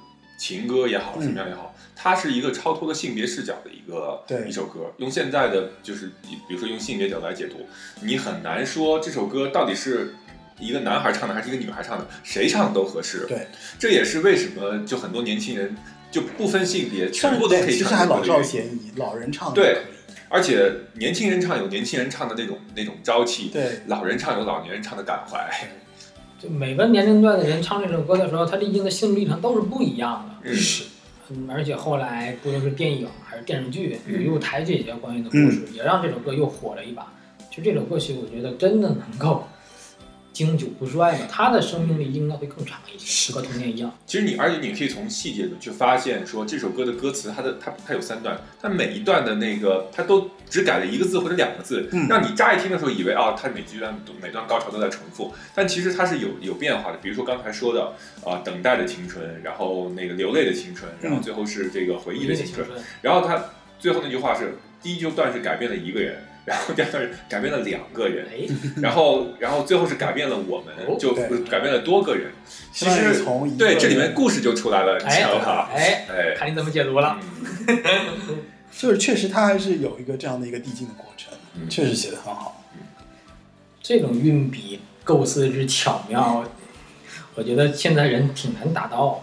情歌也好，嗯什么样也好，它是一个超脱了性别视角的一个对一首歌。用现在的就是，比如说用性别角度来解读，你很难说这首歌到底是一个男孩唱的还是一个女孩唱的，谁唱都合适。对，这也是为什么就很多年轻人就不分性别，全部都可以唱其实还老。少咸宜，老人唱的对。而且年轻人唱有年轻人唱的那种那种朝气，对，老人唱有老年人唱的感怀。就每个年龄段的人唱这首歌的时候，他历经的心路历程都是不一样的。嗯，是，嗯，而且后来不论是电影还是电视剧，有嗯一部台剧也叫关于的故事，也让这首歌又火了一把。其实这首歌曲，我觉得真的能够经久不衰嘛，它的生命力应该会更长一些，是和童年一样。其实你，而且你可以从细节的去发现，说这首歌的歌词，它的它它有三段，它每一段的那个，它都只改了一个字或者两个字，嗯让你乍一听的时候以为啊，它每句段每段高潮都在重复，但其实它是有有变化的。比如说刚才说的啊、等待的青春，然后那个流泪的青春，然后最后是这个回忆的青春，春，然后它最后那句话是第一句段是改变了一个人。然后第二段是改变了两个人，哎，然后然后最后是改变了我们，哦就改变了多个人。其实从对这里面故事就出来了，你知哎看你怎么解读了。嗯就是确实它还是有一个这样的一个递进的过程，嗯确实写的很好。这种运笔构思之巧妙，我觉得现在人挺难达到的。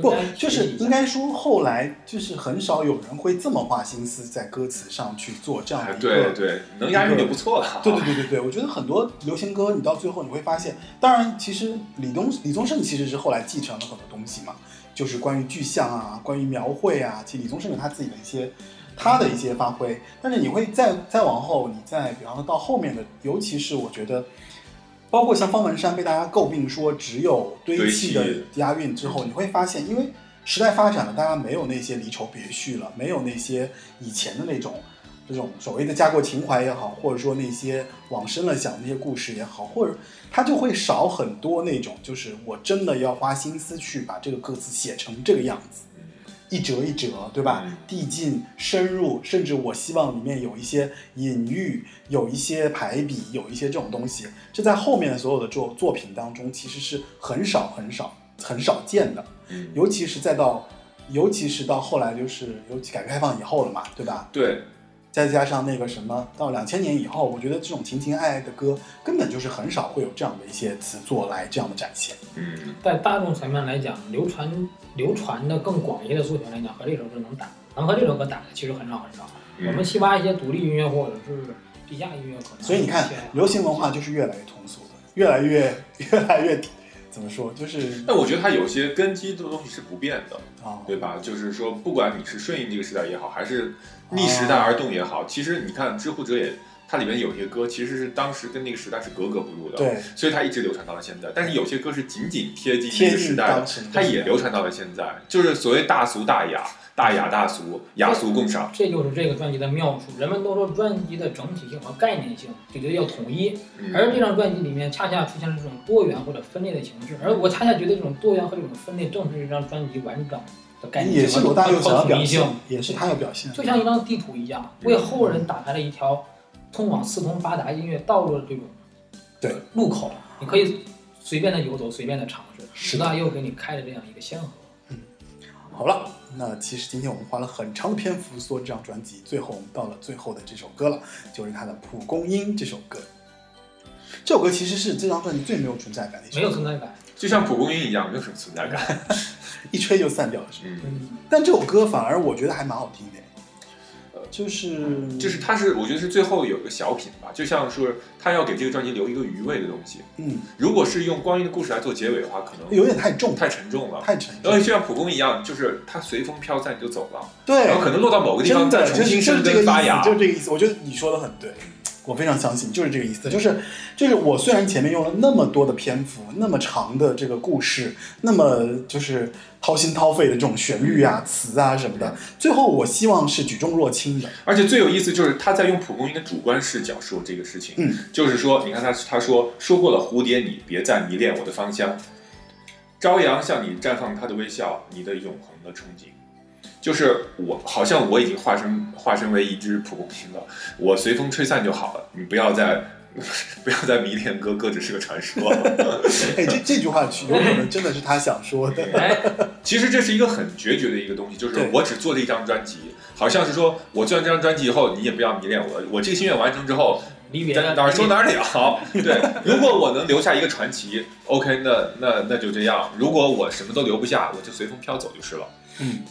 不就是应该说后来就是很少有人会这么花心思在歌词上去做这样的哎一个对对，能押韵就不错了。对对对对对，我觉得很多流行歌，你到最后你会发现，当然，其实李东李宗盛其实是后来继承了很多东西嘛，就是关于具象啊，关于描绘啊，其实李宗盛有他自己的一些他的一些发挥，但是你会再再往后，你再比方说到后面的，尤其是我觉得。包括像方文山被大家诟病说只有堆砌的押韵之后，你会发现，因为时代发展了，大家没有那些离愁别绪了，没有那些以前的那种这种所谓的家国情怀也好，或者说那些往深了想那些故事也好，或者他就会少很多那种，就是我真的要花心思去把这个歌词写成这个样子，一折一折，对吧嗯？递进、深入，甚至我希望里面有一些隐喻，有一些排比，有一些这种东西，这在后面的所有的作作品当中其实是很少很少很少见的。嗯，尤其是再到，尤其是到后来就是尤其改革开放以后了嘛，对吧？对，再加上那个什么，到两千年以后，我觉得这种情情爱爱的歌根本就是很少会有这样的一些词作来这样的展现。嗯，在大众层面来讲，流传流传的更广一些的作品来讲，和这首歌能打，能和这首歌打的其实很少很少。嗯我们西挖一些独立音乐或者是地下音乐，可能所以你看流行文化就是越来越通俗的，越来越 越来越怎么说，就是但我觉得它有些根基的东西是不变的，哦，对吧？就是说，不管你是顺应这个时代也好，还是逆时代而动也好，其实你看《知乎者也》，它里面有些歌其实是当时跟那个时代是格格不入的，，对，所以它一直流传到了现在。但是有些歌是紧紧贴近时代它也流传到了现在，就是所谓大俗大雅，大雅大俗，雅俗共赏。这就是这个专辑的妙处。人们都说专辑的整体性和概念性，就觉得要统一，嗯而这张专辑里面恰恰出现了这种多元或者分裂的形式，而我恰恰觉得这种多元和这种分裂正是这张专辑完整的概念也是罗大佑想要和统一表现性。，也是他要表现，就像一张地图一样，为后人打开了一条通往四通八达音乐道路的这种对路口，你可以随便的游走，随便的尝试。是石大佑给你开了这样一个先河。好了，那其实今天我们花了很长的篇幅说这张专辑，最后我们到了最后的这首歌了，就是他的《蒲公英》这首歌。这首歌其实是这张专辑最没有存在感的一首歌，没有存在感。就像蒲公英一样，没有什么存在感。一吹就散掉了，是吧？嗯，嗯，但这首歌反而我觉得还蛮好听的，就是就是他是，我觉得是最后有一个小品吧，就像是他要给这个专辑留一个余味的东西。嗯，如果是用光阴的故事来做结尾的话，可能有点太重，太沉重了。太沉重然后。就像蒲公英一样，就是它随风飘散就走了，对然后，可能落到某个地方再重新生根发芽，。就是这个意思。我觉得你说的很对，我非常相信，就是这个意思。就是就是我虽然前面用了那么多的篇幅，那么长的这个故事，那么就是掏心掏肺的这种旋律啊、词啊什么的，最后我希望是举重若轻的。而且最有意思就是他在用蒲公英的主观视角说这个事情，嗯，就是说，你看他他说说过了，蝴蝶你别再迷恋我的芳香，朝阳向你绽放它的微笑，你的永恒的憧憬。就是我好像我已经化身化身为一只蒲公英了，我随风吹散就好了，你不要再 不要再迷恋哥哥只是个传说。哎，这这句话有可能真的是他想说的。哎，其实这是一个很决绝的一个东西，就是我只做了一张专辑，好像是说我做完这张专辑以后，你也不要迷恋我，我这个心愿完成之后，离别在哪儿说哪儿了。对，如果我能留下一个传奇，OK，那那那就这样。如果我什么都留不下，我就随风飘走就是了。嗯。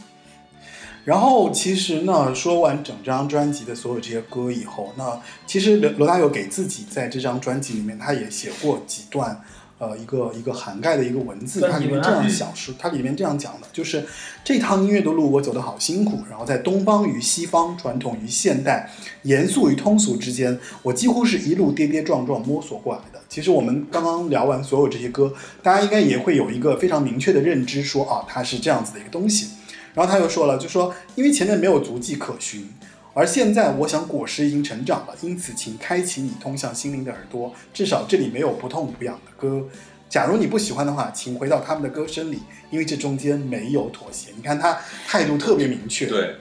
然后其实呢，说完整张专辑的所有这些歌以后，那其实罗罗大佑给自己在这张专辑里面，他也写过几段，呃，一个一个涵盖的一个文字，它里面这样想说，它里面这样讲的，就是这趟音乐的路我走得好辛苦，然后在东方与西方、传统与现代、严肃与通俗之间，我几乎是一路跌跌撞撞摸索过来的。其实我们刚刚聊完所有这些歌，大家应该也会有一个非常明确的认知说，啊，它是这样子的一个东西。然后他又说了，就说因为前面没有足迹可循，而现在我想果实已经成长了，因此请开启你通向心灵的耳朵，至少这里没有不痛不痒的歌。假如你不喜欢的话，请回到他们的歌声里，因为这中间没有妥协。你看他态度特别明确，对，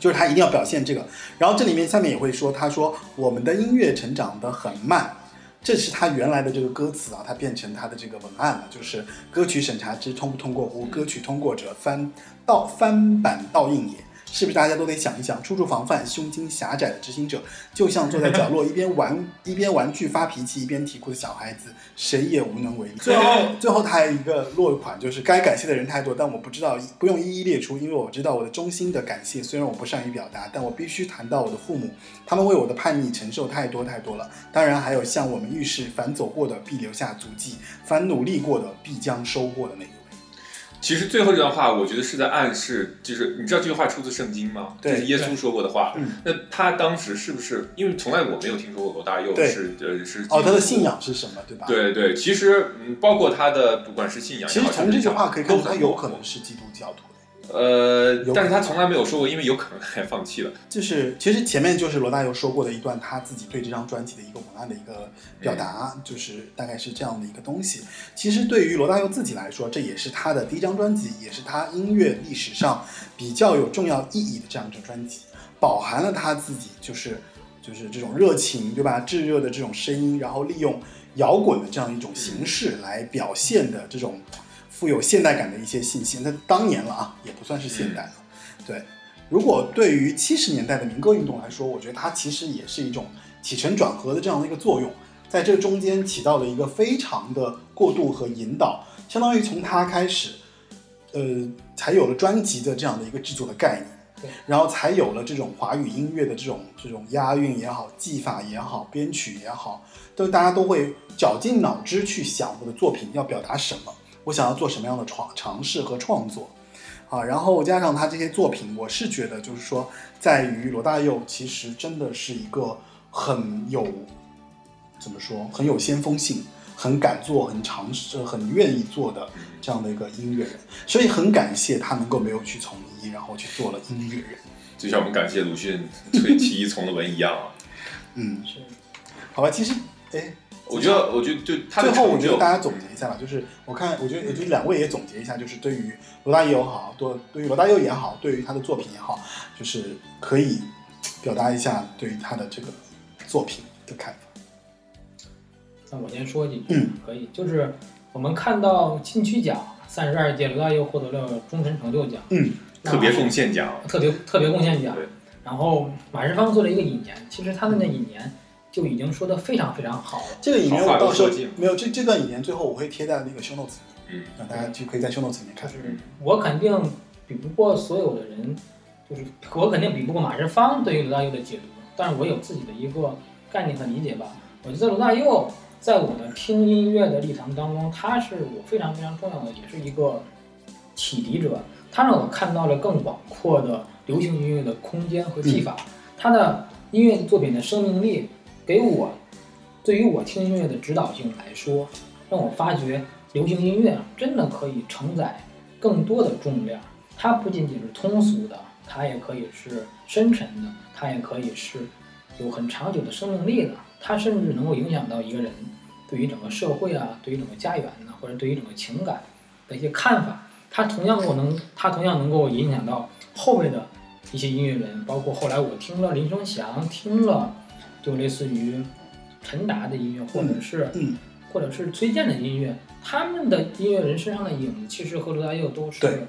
就是他一定要表现这个。然后这里面下面也会说，他说我们的音乐成长得很慢，这是他原来的这个歌词啊，他变成他的这个文案了，就是歌曲审查之通不通过乎？歌曲通过者翻盗翻版盗印也。是不是大家都得想一想，处处防范胸襟狭窄的执行者，就像坐在角落一边玩一边玩具发脾气一边啼哭的小孩子，谁也无能为力。最后，最后他还有一个落款，就是该感谢的人太多，但我不知道不用一一列出，因为我知道我的衷心的感谢，虽然我不善于表达，但我必须谈到我的父母，他们为我的叛逆承受太多太多了。当然还有像我们遇事，凡走过的必留下足迹，凡努力过的必将收获的那。其实最后这段话，我觉得是在暗示，就是你知道这句话出自圣经吗？对这是耶稣说过的话。嗯那他当时是不是？因为从来我没有听说过罗大佑是呃是哦，他的信仰是什么，对吧？。对对，其实嗯，包括他的不管是信仰也好，其实从这句话可以看出，他有可能是基督教徒的。呃有，但是他从来没有说过，因为有可能他也放弃了。就是其实前面就是罗大佑说过的一段他自己对这张专辑的一个文案的一个表达，嗯就是大概是这样的一个东西。其实对于罗大佑自己来说，这也是他的第一张专辑，也是他音乐历史上比较有重要意义的这样一张专辑，饱含了他自己就是就是这种热情，对吧？炙热的这种声音，然后利用摇滚的这样一种形式来表现的这种富有现代感的一些信息。那当年了啊，也不算是现代了，对。如果对于七十年代的民歌运动来说，我觉得它其实也是一种起承转合的这样的一个作用，在这中间起到了一个非常的过渡和引导，相当于从它开始，呃，才有了专辑的这样的一个制作的概念。对，然后才有了这种华语音乐的这种这种押韵也好、技法也好、编曲也好，都大家都会绞尽脑汁去想我的作品要表达什么，我想要做什么样的创尝试和创作。啊，然后加上他这些作品，我是觉得就是说，在于罗大佑其实真的是一个很有怎么说，很有先锋性，很敢做、很尝试、很愿意做的这样的一个音乐人，所以很感谢他能够没有去从医，然后去做了音乐人。就像我们感谢鲁迅退弃医从了文一样啊。嗯，是好吧，其实哎，我觉得，我觉得就最后我，觉得大家总结一下吧，就是我看，我觉得，我觉得两位也总结一下，就是对于罗大佑好，对对于罗大佑也好，对于他的作品也好，就是可以表达一下对于他的这个作品的看法。那我先说几句，嗯，可以，就是我们看到金曲奖三十二届罗大佑获得了终身成就奖，嗯，特别贡献奖，特别特别贡献奖对。然后马世芳做了一个引言，其实他的那引言就已经说的非常非常好了。这个影片好话我到时候没有这这段影片最后我会贴在那个 show notes 里面，嗯，让大家就可以在 show notes 里面看。就是我肯定比不过所有的人，就是我肯定比不过马世芳对于罗大佑的解读，但是我有自己的一个概念和理解吧。我觉得罗大佑在我的听音乐的历程当中，他是我非常非常重要的，也是一个启迪者。他让我看到了更广阔的流行音乐的空间和技法，他的音乐作品的生命力给我对于我听音乐的指导性来说，让我发觉流行音乐啊真的可以承载更多的重量。它不仅仅是通俗的，它也可以是深沉的，它也可以是有很长久的生命力的。它甚至能够影响到一个人对于整个社会啊，对于整个家园呢，或者对于整个情感的一些看法。它同样够能，它同样能够影响到后面的一些音乐人，包括后来我听了林生祥，听了就类似于陈达的音乐，或者是嗯，或者是崔健的音乐，他们的音乐人身上的影子，其实和罗大佑都是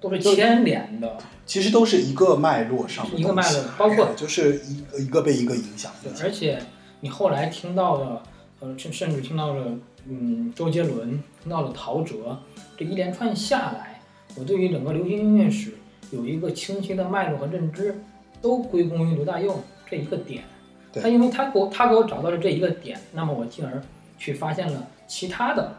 都是牵连的。其实都是一个脉络上的一个脉络包括对就是一一个被一个影响对，而且你后来听到了，呃，甚甚至听到了，嗯，周杰伦，听到了陶喆，这一连串下来，我对于整个流行音乐史有一个清晰的脉络和认知，都归功于罗大佑这一个点。对他因为他给我他给我找到了这一个点，那么我进而去发现了其他的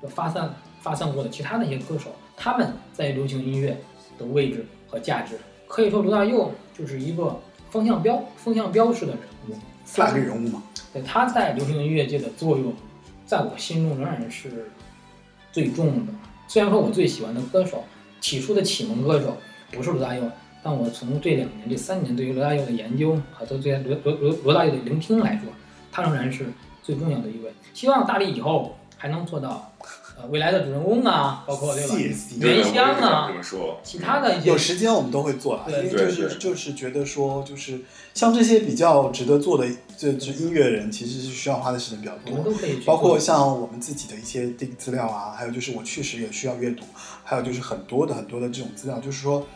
的发散发散过的其他的一些歌手，他们在流行音乐的位置和价值，可以说罗大佑就是一个风向标风向标式的人物。flag 人物嘛。对他在流行音乐界的作用，在我心中仍然是最重的。虽然说我最喜欢的歌手，起初的启蒙歌手不是罗大佑，但我从这两年、这三年对于罗大佑的研究和对对罗罗罗罗大佑的聆听来说，他仍然是最重要的一位。希望大力以后还能做到，呃，未来的主人公啊，包括对吧？原香啊这，么说，其他的一些有时间我们都会做对为就是就是觉得说，就是像这些比较值得做的这这音乐人，其实是需要花的时间比较多。我们都可以去包括像我们自己的一些这个资料啊，还有就是我确实也需要阅读，还有就是很多的很多的这种资料，就是说，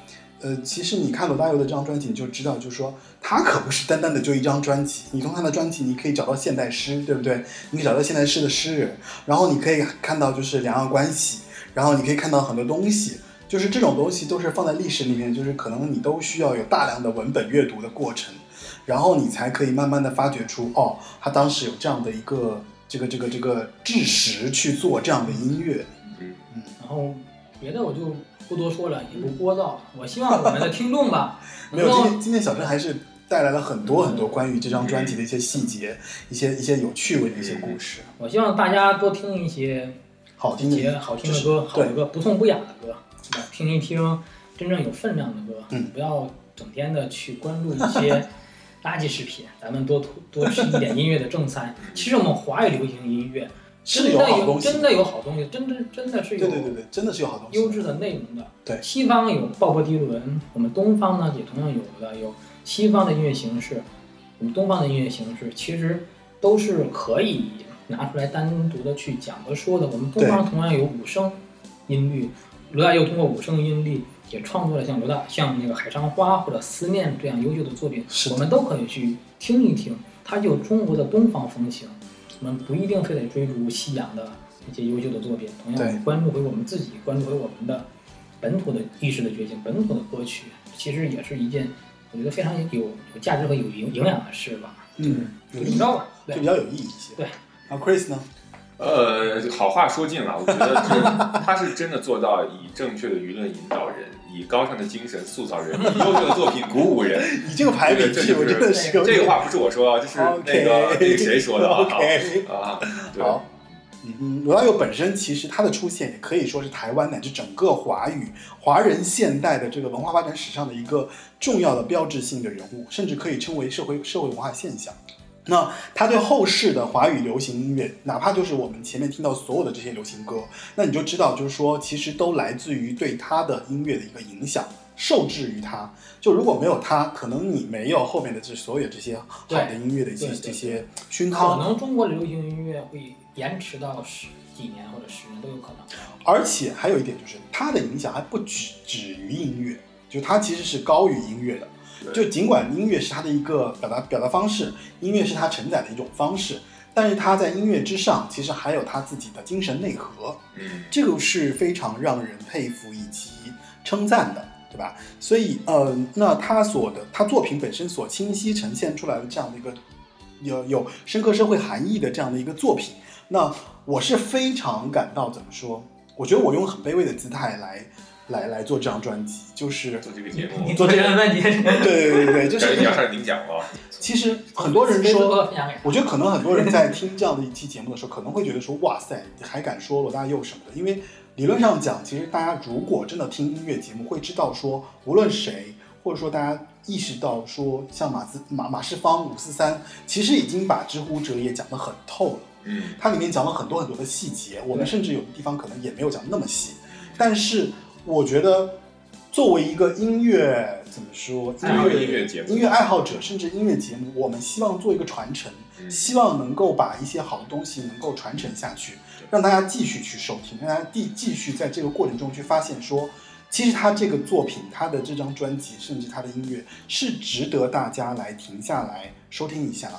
呃，其实你看罗大佑的这张专辑，你就知道，就是说他可不是单单的就一张专辑。你从他的专辑，你可以找到现代诗，对不对？你可以找到现代诗的诗人，然后你可以看到就是两岸关系，然后你可以看到很多东西，就是这种东西都是放在历史里面，就是可能你都需要有大量的文本阅读的过程，然后你才可以慢慢的发掘出，哦，他当时有这样的一个这个这个这个知识去做这样的音乐。嗯然后别的我就不多说了，也不聒噪。我希望我们的听众吧，没有，今天今天小陈还是带来了很多很多关于这张专辑的一些细节，一些一些有趣味的一些故事，我希望大家多听一些好听的些好听的歌，好的歌，不痛不痒的歌，是吧？听一听真正有分量的歌，嗯不要整天的去关注一些垃圾食品，咱们多多吃一点音乐的正餐。其实我们华语流行音乐是真的有有好东西，真的有好东西，真的真的是有对对对对，真的是有好东西。优质的内容的。对西方有鲍勃迪伦，我们东方呢也同样有的有西方的音乐形式，我们东方的音乐形式其实都是可以拿出来单独的去讲和说的。我们东方同样有五声音律，罗大佑通过五声音律也创作了像罗大像那个《海上花》或者《思念》这样优秀的作品，我们都可以去听一听，它就有中国的东方风情。我们不一定非得追逐西洋的一些优秀的作品，同样关注回我们自己，关注回我们的本土的意识的觉醒，本土的歌曲，其实也是一件我觉得非常有有价值和有营营养的事吧。嗯，有意义，就这么着吧，就比较有意义一些。对。那，Chris 呢？呃，好话说尽了，我觉得这 他是真的做到以正确的舆论引导人，以高尚的精神塑造人，以优秀的作品鼓舞人。你这个排比句，这个我真的是这个话不是我说啊，这是那个那个谁说的啊 啊，对，好。嗯，罗大佑本身其实他的出现也可以说是台湾乃至整个华语华人现代的这个文化发展史上的一个重要的标志性的人物，甚至可以称为社会社会文化现象。那他对后世的华语流行音乐，哪怕就是我们前面听到所有的这些流行歌，那你就知道，就是说，其实都来自于对他的音乐的一个影响，受制于他。就如果没有他，可能你没有后面的这所有这些好的音乐的一些这些熏陶可。能中国流行音乐会延迟到十几年或者十年都有可能。而且还有一点就是，他的影响还不止止于音乐，就他其实是高于音乐的。对就尽管音乐是他的一个表达表达方式，音乐是他承载的一种方式，但是他在音乐之上，其实还有他自己的精神内核，嗯，这个是非常让人佩服以及称赞的，对吧？所以，呃，那他所的他作品本身所清晰呈现出来的这样的一个有有深刻社会含义的这样的一个作品，那我是非常感到怎么说？我觉得我用很卑微的姿态来来来做这张专辑，就是做这个节目你，做这个专辑，对对对 对，就是你要上领奖了。其实很多人多说。我觉得可能很多人在 听这样的一期节目的时候，可能会觉得说，哇塞，你还敢说罗大佑什么的？因为理论上讲，其实大家如果真的听音乐节目，会知道说，无论谁，或者说大家意识到说，像马斯马马世芳五四三，其实已经把知乎者也讲得很透了。嗯，它里面讲了很多很多的细节，我们甚至有的地方可能也没有讲那么细。但是我觉得，作为一个音乐怎么说，音乐音乐节目音乐爱好者，甚至音乐节目，我们希望做一个传承，嗯希望能够把一些好的东西能够传承下去，让大家继续去收听，让大家继继续在这个过程中去发现说。其实他这个作品，他的这张专辑，甚至他的音乐，是值得大家来停下来收听一下，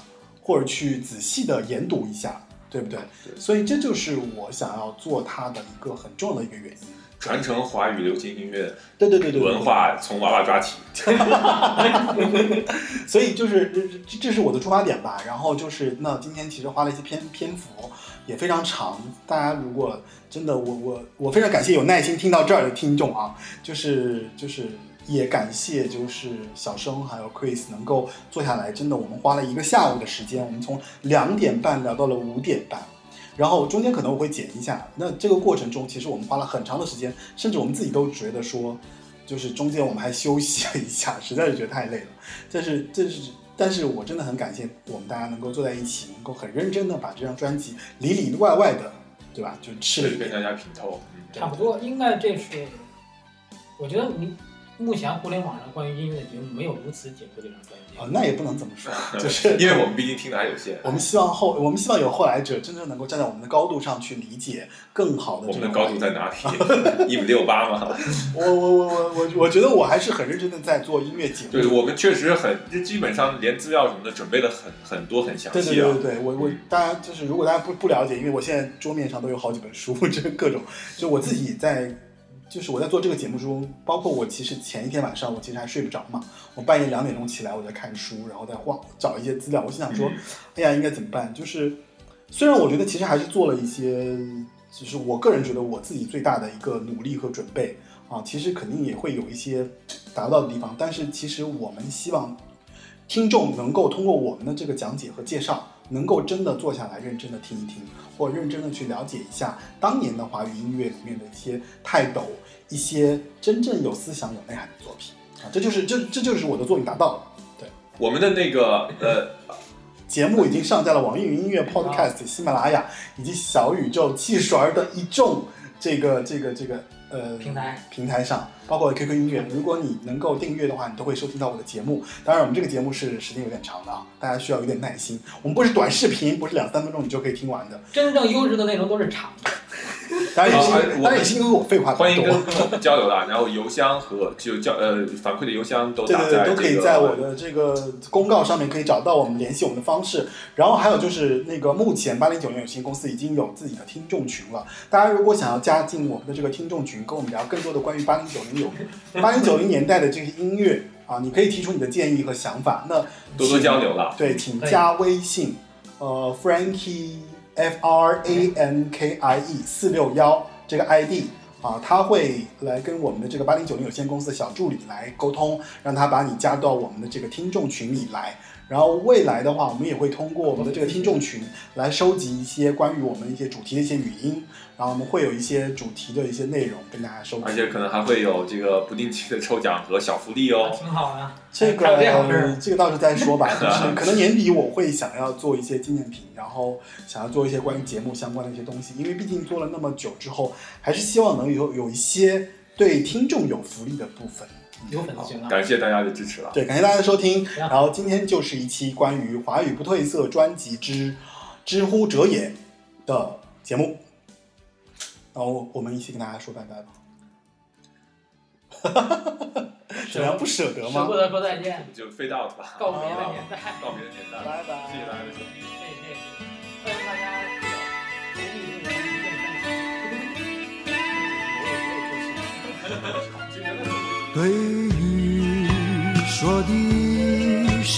或者去仔细的研读一下，对不对？对所以这就是我想要做它的一个很重要的一个原因。传承华语流行音乐对对对对，文。化，从娃娃抓起。所以就是这这这是我的出发点吧。然后就是那今天其实花了一些篇篇幅，也非常长。大家如果真的我我我非常感谢有耐心听到这儿的听众啊，就是就是也感谢就是小生还有 Chris 能够坐下来，真的我们花了一个下午的时间，我们从两点半聊到了五点半。然后中间可能我会剪一下，那这个过程中其实我们花了很长的时间，甚至我们自己都觉得说，就是中间我们还休息了一下，实在是觉得太累了。这是这是，但是我真的很感谢我们大家能够坐在一起，能够很认真的把这张专辑里里外外的，对吧？就吃了一遍。大家品透。差不多，应该这是，我觉得你目前互联网上关于音乐的节目没有如此解构这张专辑。啊，那也不能这么说，就是 因为我们毕竟听的还有限，我们希望后，我们希望有后来者真正能够站在我们的高度上去理解更好的我们的高度在哪里？一米六八吗？我我我我我我觉得我还是很认真的在做音乐节目。对，我们确实很，基本上连资料什么的准备的很很多很详细啊对。对对，我我大家就是如果大家不不了解，因为我现在桌面上都有好几本书，这各种，就我自己在，就是我在做这个节目中，包括我其实前一天晚上我其实还睡不着嘛，我半夜两点钟起来我在看书，然后在晃找一些资料，我心想说，嗯哎呀应该怎么办？就是虽然我觉得其实还是做了一些，就是我个人觉得我自己最大的一个努力和准备啊，其实肯定也会有一些达不到的地方，但是其实我们希望听众能够通过我们的这个讲解和介绍，能够真的坐下来认真的听一听，或认真的去了解一下当年的华语音乐里面的一些泰斗，一些真正有思想、有内涵的作品啊，这就是这这就是我的作品达到了。对我们的那个呃，节目已经上架了网易云音乐、Podcast、喜马拉雅以及小宇宙、汽水儿的一众这个这个这个呃平台平台上，包括 QQ 音乐。如果你能够订阅的话，你都会收听到我的节目。当然，我们这个节目是时间有点长的啊，大家需要有点耐心。我们不是短视频，不是两三分钟你就可以听完的。真正优质的内容都是长的。当然也是，好哎我当然也是因为我废话欢迎。跟跟我们交流啦。然后邮箱和就交呃反馈的邮箱都对对对，打在这个都可以在我的这个公告上面可以找到我们联系我们的方式。然后还有就是那个目前八零九零有限公司已经有自己的听众群了，大家如果想要加进我们的这个听众群，跟我们聊更多的关于八零九零有八零九零年代的这些音乐啊，你可以提出你的建议和想法。那多多交流啦。对，请加微信，呃，Frankie F R A N K I E 四六幺这个 ID 啊，他会来跟我们的这个八零九零有限公司的小助理来沟通，让他把你加到我们的这个听众群里来。然后未来的话，我们也会通过我们的这个听众群来收集一些关于我们一些主题的一些语音，然后我们会有一些主题的一些内容跟大家收集。而且可能还会有这个不定期的抽奖和小福利哦。挺好的。这个儿这个到时候再说吧，就是可能年底我会想要做一些纪念品，然后想要做一些关于节目相关的一些东西，因为毕竟做了那么久之后，还是希望能有有一些对听众有福利的部分。有粉丝。感谢大家的支持了。对，感谢大家的收听，然后今天就是一期关于华语不褪色专辑之知乎者也的节目，然后我们一起跟大家说拜拜吧。怎么样不舍得吗？舍不得说再见，就 fade out 吧，告别的年代。告别的年代。拜拜。谢谢大家的收听。谢谢谢谢，欢迎大家知道独立这个意见分享。对于说的是